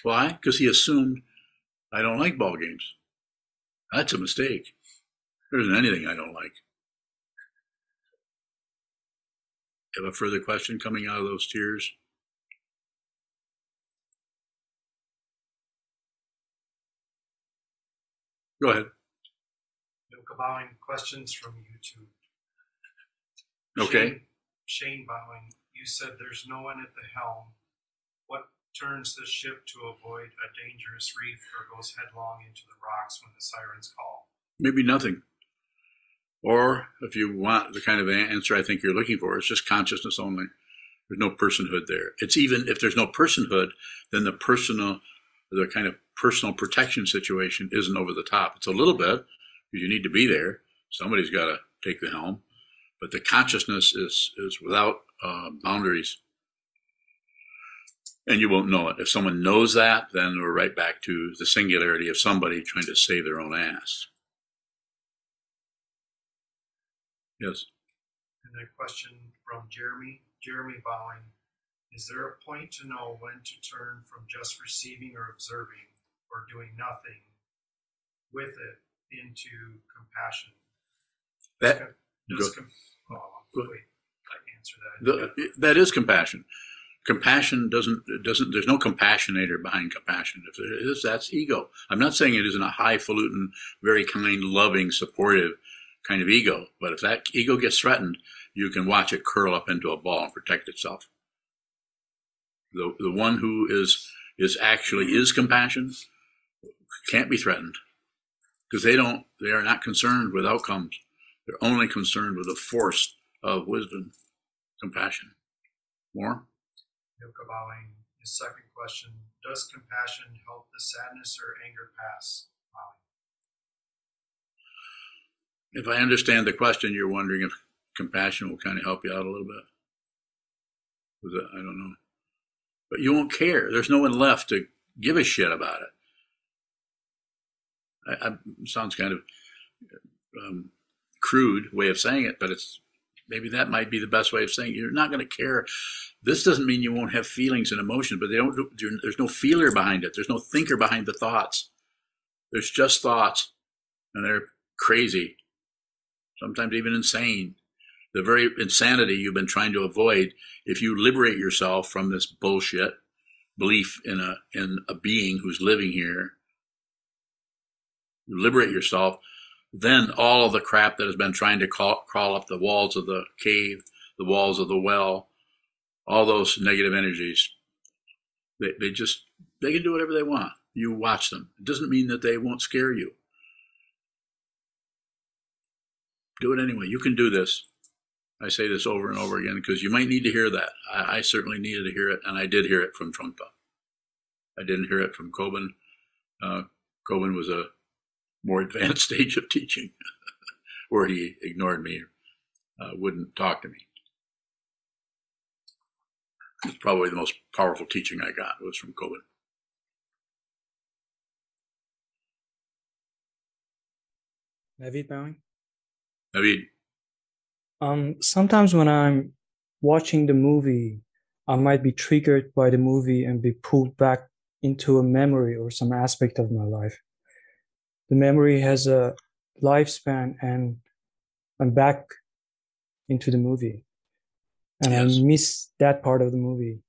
Why? Because he assumed I don't like ball games. That's a mistake. There isn't anything I don't like. Have a further question coming out of those tears? Go ahead. No Bowing, questions from YouTube. Okay. Shane, Shane Bowing, you said there's no one at the helm. What turns the ship to avoid a dangerous reef or goes headlong into the rocks when the sirens call? Maybe nothing. Or if you want the kind of answer I think you're looking for, it's just consciousness only. There's no personhood there. It's even if there's no personhood, then the personal, the kind of personal protection situation isn't over the top. It's a little bit because you need to be there. Somebody's got to take the helm, but the consciousness is is without uh, boundaries, and you won't know it. If someone knows that, then we're right back to the singularity of somebody trying to save their own ass. Yes. And a question from Jeremy. Jeremy Bowing, is there a point to know when to turn from just receiving or observing or doing nothing with it into compassion? That Does com- oh, wait, that. The, that is compassion. Compassion doesn't doesn't. There's no compassionator behind compassion. If there is, that's ego. I'm not saying it isn't a highfalutin, very kind, loving, supportive kind of ego. But if that ego gets threatened, you can watch it curl up into a ball and protect itself. The the one who is is actually is compassion can't be threatened because they don't. They are not concerned with outcomes. They're only concerned with the force of wisdom, compassion. More? Yoka bowing. His second question: Does compassion help the sadness or anger pass? If I understand the question, you're wondering if compassion will kind of help you out a little bit. I don't know. But you won't care. There's no one left to give a shit about it. I, I, sounds kind of um, crude way of saying it, but it's maybe that might be the best way of saying it. You're not going to care. This doesn't mean you won't have feelings and emotions, but they don't. There's no feeler behind it. There's no thinker behind the thoughts. There's just thoughts, and they're crazy, sometimes even insane. The very insanity you've been trying to avoid. If you liberate yourself from this bullshit belief in a in a being who's living here, liberate yourself, then all of the crap that has been trying to crawl, crawl up the walls of the cave, the walls of the well, all those negative energies, they, they just, they can do whatever they want. You watch them. It doesn't mean that they won't scare you. Do it anyway. You can do this. I say this over and over again because you might need to hear that. I, I certainly needed to hear it, and I did hear it from Trungpa. I didn't hear it from Kobun. Uh, Kobun was a more advanced stage of teaching where he ignored me, uh, wouldn't talk to me. It's probably the most powerful teaching I got was from Kobun. David bowing. David, Um, sometimes when I'm watching the movie, I might be triggered by the movie and be pulled back into a memory or some aspect of my life. The memory has a lifespan and I'm back into the movie and Yes. I miss that part of the movie.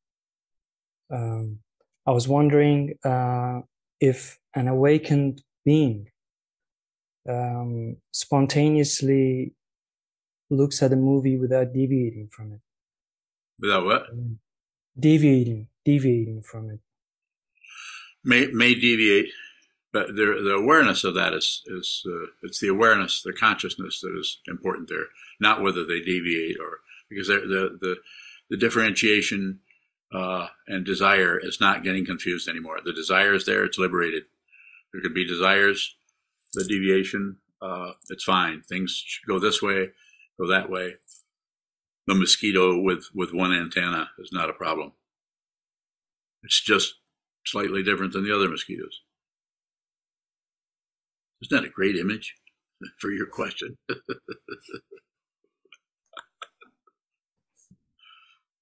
Um, I was wondering uh, if an awakened being um, spontaneously looks at a movie without deviating from it. without what? Deviating, deviating from it. May, may deviate, but the, the awareness of that is, is uh, it's the awareness, the consciousness that is important there, not whether they deviate or, because the, the, the differentiation uh, and desire is not getting confused anymore. The desire is there, it's liberated. There could be desires, the deviation, uh, it's fine. Things go this way, go that way. The mosquito with, with one antenna is not a problem. It's just slightly different than the other mosquitoes. Isn't that a great image for your question?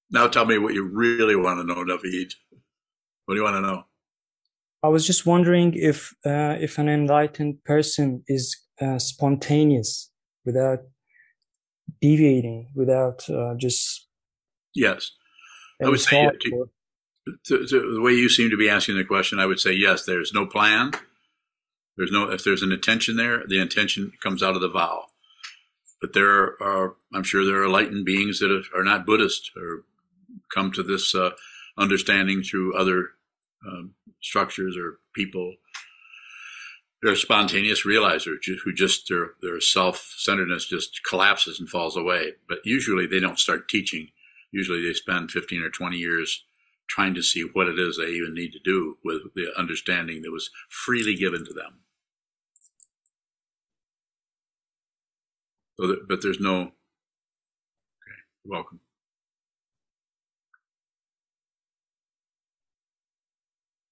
now tell me what you really want to know, Naveed. What do you want to know? I was just wondering if uh, if an enlightened person is uh, spontaneous without deviating, without uh, just Yes. I would say to- To, to, the way you seem to be asking the question, I would say yes. There's no plan. There's no. If there's an intention there, the intention comes out of the vow. But there are, I'm sure, there are enlightened beings that are not Buddhist or come to this uh, understanding through other um, structures or people. They're spontaneous realizers who just their their self centeredness just collapses and falls away. But usually they don't start teaching. Usually they spend 15 or 20 years trying to see what it is they even need to do with the understanding that was freely given to them. So that, but there's no. Okay, welcome.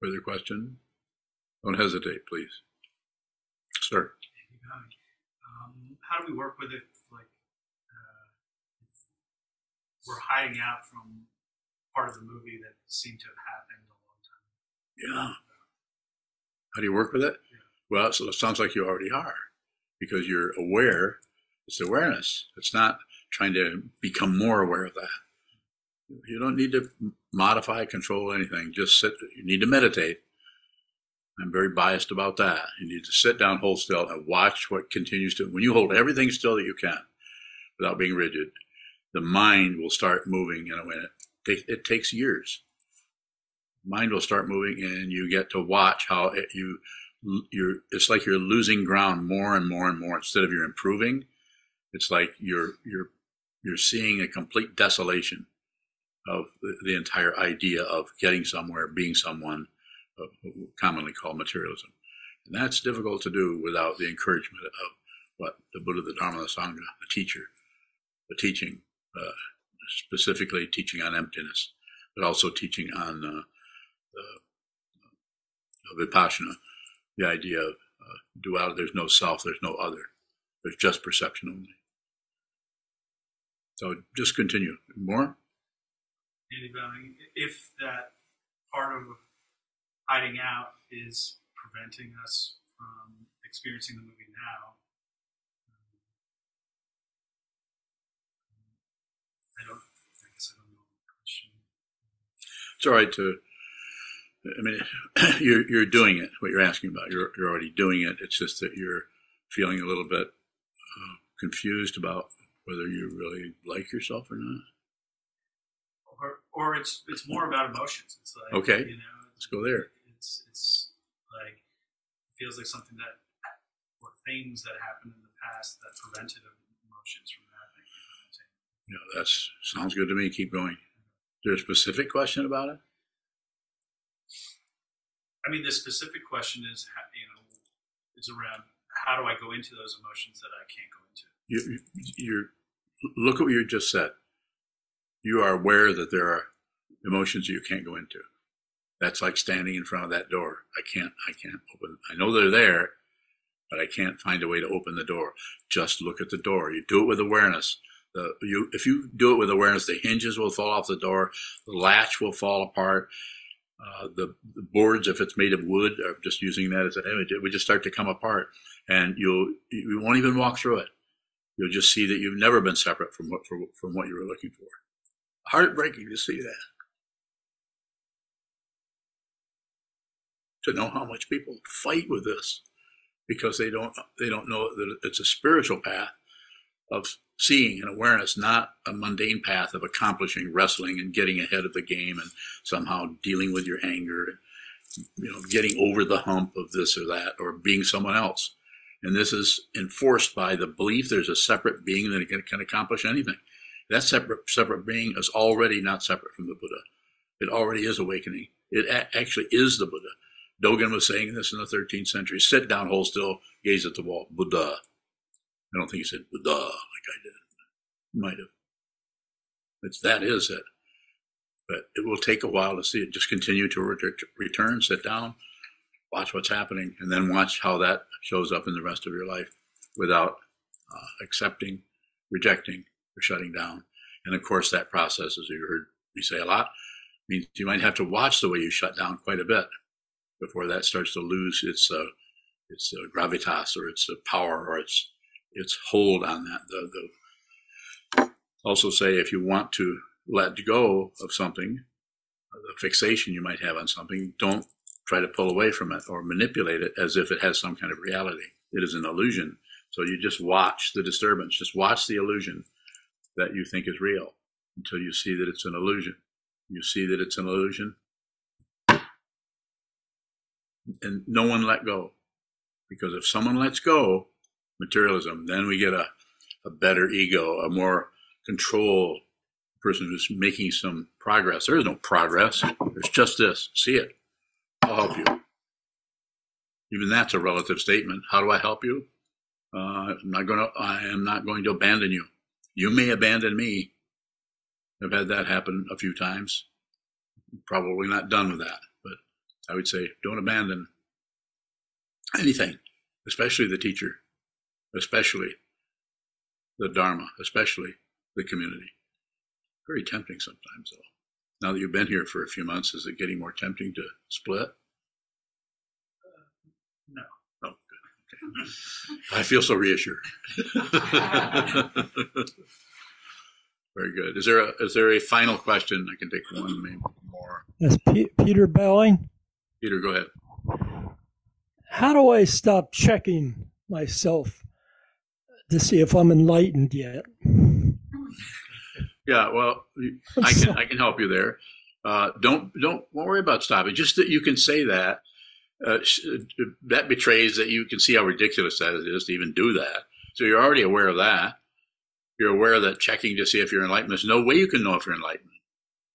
Further question? Don't hesitate, please. Sir. Um, how do we work with it? Like, uh, we're hiding out from part of the movie that seemed to have happened a long time. Yeah. How do you work with it? Well, so it sounds like you already are because you're aware It's awareness. It's not trying to become more aware of that. You don't need to modify, control anything. Just sit. You need to meditate. I'm very biased about that. You need to sit down, hold still, and watch what continues to. When you hold everything still that you can, without being rigid, the mind will start moving in a way. It, it takes years. Mind will start moving, and you get to watch how it, you you're. It's like you're losing ground more and more and more instead of you're improving. It's like you're you're you're seeing a complete desolation of the, the entire idea of getting somewhere, being someone, uh, commonly called materialism. And that's difficult to do without the encouragement of what the Buddha, the Dharma, the Sangha, the teacher, the teaching, uh, specifically teaching on emptiness, but also teaching on uh, uh, vipassana, the idea of uh, duality. There's no self, there's no other, there's just perception only. So just continue. More? If that part of hiding out is preventing us from experiencing the movie now, um, I don't. I guess I don't know the question. It's all right to. I mean, you're you're doing it. What you're asking about, you're you're already doing it. It's just that you're feeling a little bit uh, confused about whether you really like yourself or not. Or, or it's it's more about emotions. It's like Okay. you know, Let's go there. it's it's like it feels like something that or things that happened in the past that prevented emotions from happening. Yeah, that sounds good to me. Keep going. Is there a specific question about it? I mean, the specific question is, you know, is around how do I go into those emotions that I can't go into? You, you, you're look at what you just said. You are aware that there are emotions you can't go into. That's like standing in front of that door. I can't. I can't open. I know they're there, but I can't find a way to open the door. Just look at the door. You do it with awareness. The, you, if you do it with awareness, the hinges will fall off the door, the latch will fall apart, uh, the, the boards, if it's made of wood, I'm just using that as an image, it would just start to come apart, and you'll you won't even walk through it. You'll just see that you've never been separate from what from, from what you were looking for. Heartbreaking to see that. To know how much people fight with this because they don't they don't know that it's a spiritual path of seeing and awareness, not a mundane path of accomplishing, wrestling, and getting ahead of the game, and somehow dealing with your anger, you know, getting over the hump of this or that, or being someone else. And this is enforced by the belief there's a separate being that can, can accomplish anything. That separate separate being is already not separate from the Buddha. It already is awakening. It a- actually is the Buddha. Dogen was saying this in the 13th century. Sit down, hold still, gaze at the wall. Buddha. I don't think he said Buddha like I did. Might have. It's that is it. But it will take a while to see it. Just continue to ret- return, sit down, watch what's happening, and then watch how that shows up in the rest of your life without uh, accepting, rejecting, or shutting down. And of course, that process, as you heard me say a lot, means you might have to watch the way you shut down quite a bit before that starts to lose its uh, its uh, gravitas or its uh, power or its its hold on that. The, the also say if you want to let go of something, the fixation you might have on something, don't try to pull away from it or manipulate it as if it has some kind of reality. It is an illusion. So you just watch the disturbance, just watch the illusion that you think is real until you see that it's an illusion. You see that it's an illusion, and no one let go. Because if someone lets go, materialism, then we get a, a better ego, a more control person who's making some progress. There is no progress. There's just this. See it. I'll help you. Even that's a relative statement. How do I help you? Uh, I'm not going to. I am not going to abandon you. You may abandon me. I've had that happen a few times. Probably not done with that, but I would say don't abandon anything, especially the teacher, especially the Dharma, especially the community. Very tempting sometimes, though. Now that you've been here for a few months, is it getting more tempting to split? Uh, no. Oh, good. I feel so reassured. Very good. Is there a is there a final question? I can take one, maybe more. Yes, P- Peter Belling. Peter, go ahead. How do I stop checking myself to see if I'm enlightened yet? Yeah, well, I can I can help you there. Uh, don't don't don't worry about stopping. Just that you can say that. Uh, that betrays that you can see how ridiculous that is to even do that. So you're already aware of that. You're aware that checking to see if you're enlightened. There's no way you can know if you're enlightened.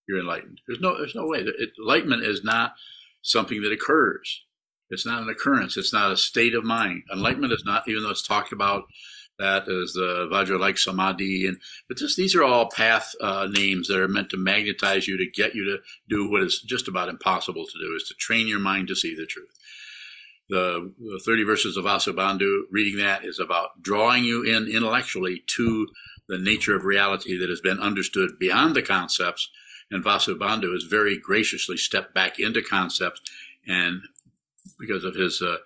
You're enlightened. There's no there's no way. Enlightenment is not something that occurs. It's not an occurrence. It's not a state of mind. Enlightenment is not, even though it's talked about that as the Vajra like Samadhi, and but these are all path uh, names that are meant to magnetize you to get you to do what is just about impossible to do, is to train your mind to see the truth. The, the 30 verses of Vasubandhu, reading that is about drawing you in intellectually to the nature of reality that has been understood beyond the concepts. And Vasubandhu has very graciously stepped back into concepts and because of his uh,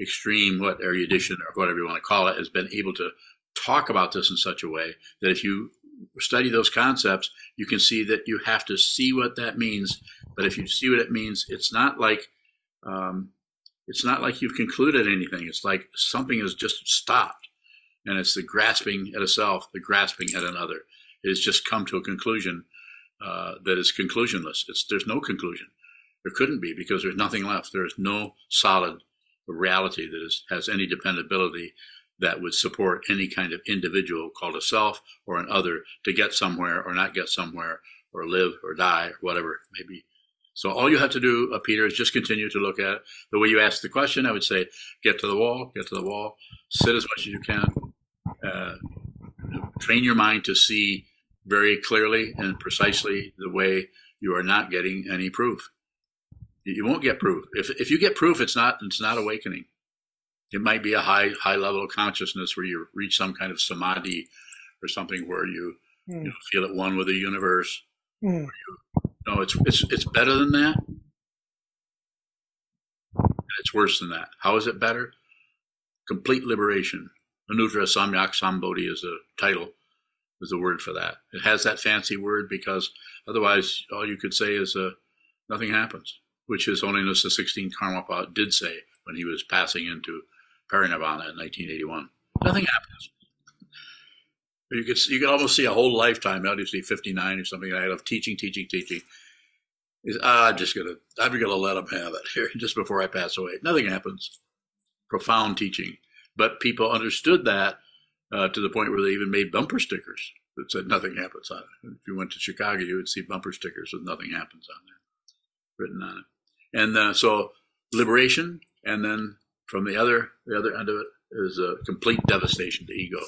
extreme what erudition or whatever you want to call it has been able to talk about this in such a way that if you study those concepts you can see that you have to see what that means. But if you see what it means it's not like um, it's not like you've concluded anything. It's like something has just stopped and it's the grasping at a self the grasping at another. It has just come to a conclusion uh, that is conclusionless. It's there's no conclusion. There couldn't be because there's nothing left. There is no solid reality that is, has any dependability that would support any kind of individual called a self or an other to get somewhere or not get somewhere or live or die or whatever it may be. So all you have to do, uh, Peter, is just continue to look at it. The way you ask the question, I would say, get to the wall, get to the wall, sit as much as you can, uh, train your mind to see very clearly and precisely the way you are not getting any proof. You won't get proof. If if you get proof, it's not it's not awakening. It might be a high high level of consciousness where you reach some kind of samadhi or something where you, mm. you know, feel at one with the universe. Mm. You, no, it's it's it's better than that. It's worse than that. How is it better? Complete liberation. Anuttara Samyak Sambodhi is the title, is the word for that. It has that fancy word because otherwise all you could say is uh, nothing happens which His Holiness the 16th Karmapa did say when he was passing into Parinirvana in 1981. Nothing happens. You could you could almost see a whole lifetime, obviously 59 or something like that, of teaching, teaching, teaching. He's, ah, I'm just gonna, I'm gonna let him have it here just before I pass away. Nothing happens. Profound teaching, but people understood that uh, to the point where they even made bumper stickers that said nothing happens on it. If you went to Chicago, you would see bumper stickers with nothing happens on there written on it. And uh, so liberation, and then from the other the other end of it is a complete devastation to ego.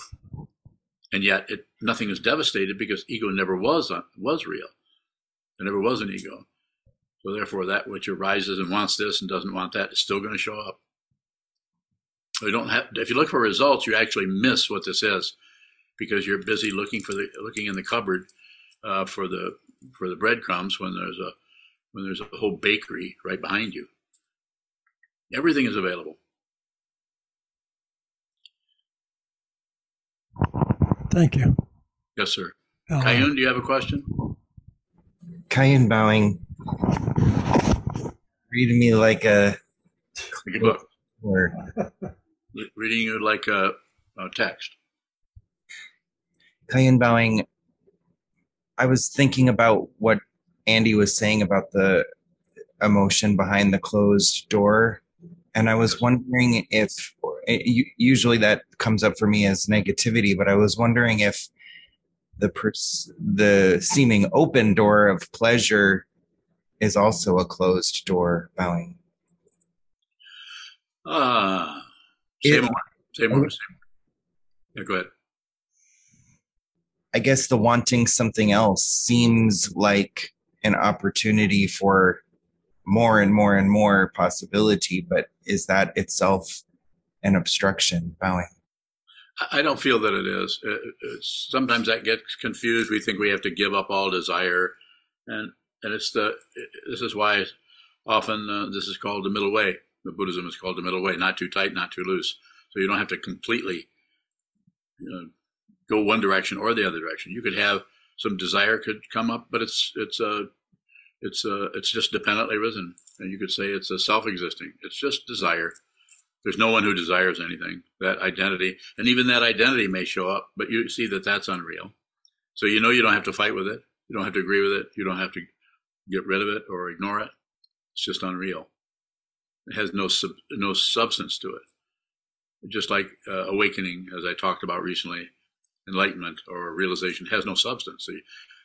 And yet, it nothing is devastated because ego never was uh, was real. There never was an ego. So therefore, that which arises and wants this and doesn't want that is still going to show up. You don't have. If you look for results, you actually miss what this is because you're busy looking for the looking in the cupboard uh, for the for the breadcrumbs when there's a when there's a whole bakery right behind you. Everything is available. Thank you. Yes, sir. Um, Kayun, do you have a question? Kayun bowing. Reading me like a, like a book. Or reading you like a, a text. Kayun bowing. I was thinking about what Andy was saying about the emotion behind the closed door. And I was wondering if, usually that comes up for me as negativity, but I was wondering if the pers- the seeming open door of pleasure is also a closed door bowing. Ah, uh, say more, say more, say more. Yeah, go ahead. I guess the wanting something else seems like an opportunity for more and more and more possibility, but is that itself an obstruction? Bowing. I don't feel that it is. It's, sometimes that gets confused. We think we have to give up all desire, and and it's the this is why often uh, this is called the middle way. The Buddhism is called the middle way, not too tight, not too loose. So you don't have to completely you know, go one direction or the other direction. You could have some desire could come up, but it's it's a it's a it's just dependently risen, and you could say it's a self-existing. It's just desire. There's no one who desires anything. That identity, and even that identity may show up, but you see that that's unreal. So you know you don't have to fight with it. You don't have to agree with it. You don't have to get rid of it or ignore it. It's just unreal. It has no sub, no substance to it. Just like uh, awakening, as I talked about recently, enlightenment or realization has no substance.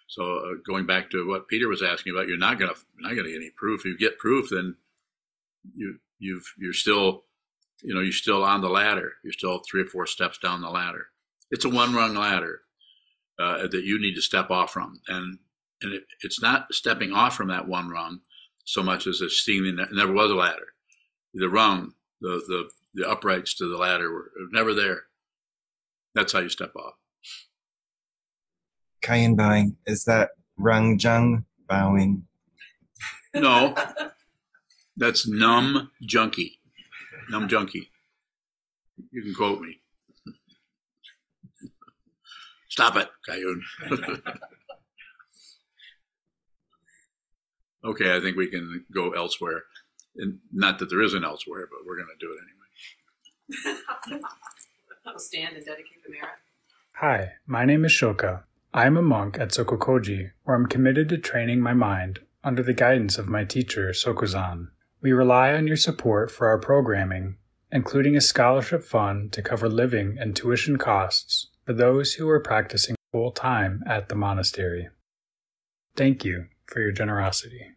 So, uh, going back to what Peter was asking about, you're not gonna not gonna get any proof. If you get proof, then you you've you're still you know you're still on the ladder. You're still three or four steps down the ladder. It's a one rung ladder uh, that you need to step off from, and and it, it's not stepping off from that one rung so much as it's seeing that never was a ladder. The rung, the the the uprights to the ladder were never there. That's how you step off. Kayan bowing. Is that Rung Jung bowing? No, that's numb junkie. Numb junkie. You can quote me. Stop it, Kayun. okay, I think we can go elsewhere. And not that there is an elsewhere, but we're going to do it anyway. I'll stand and dedicate the merit. Hi, my name is Shoka. I am a monk at Sokukoji, where I'm committed to training my mind under the guidance of my teacher, Sokuzan. We rely on your support for our programming, including a scholarship fund to cover living and tuition costs for those who are practicing full time at the monastery. Thank you for your generosity.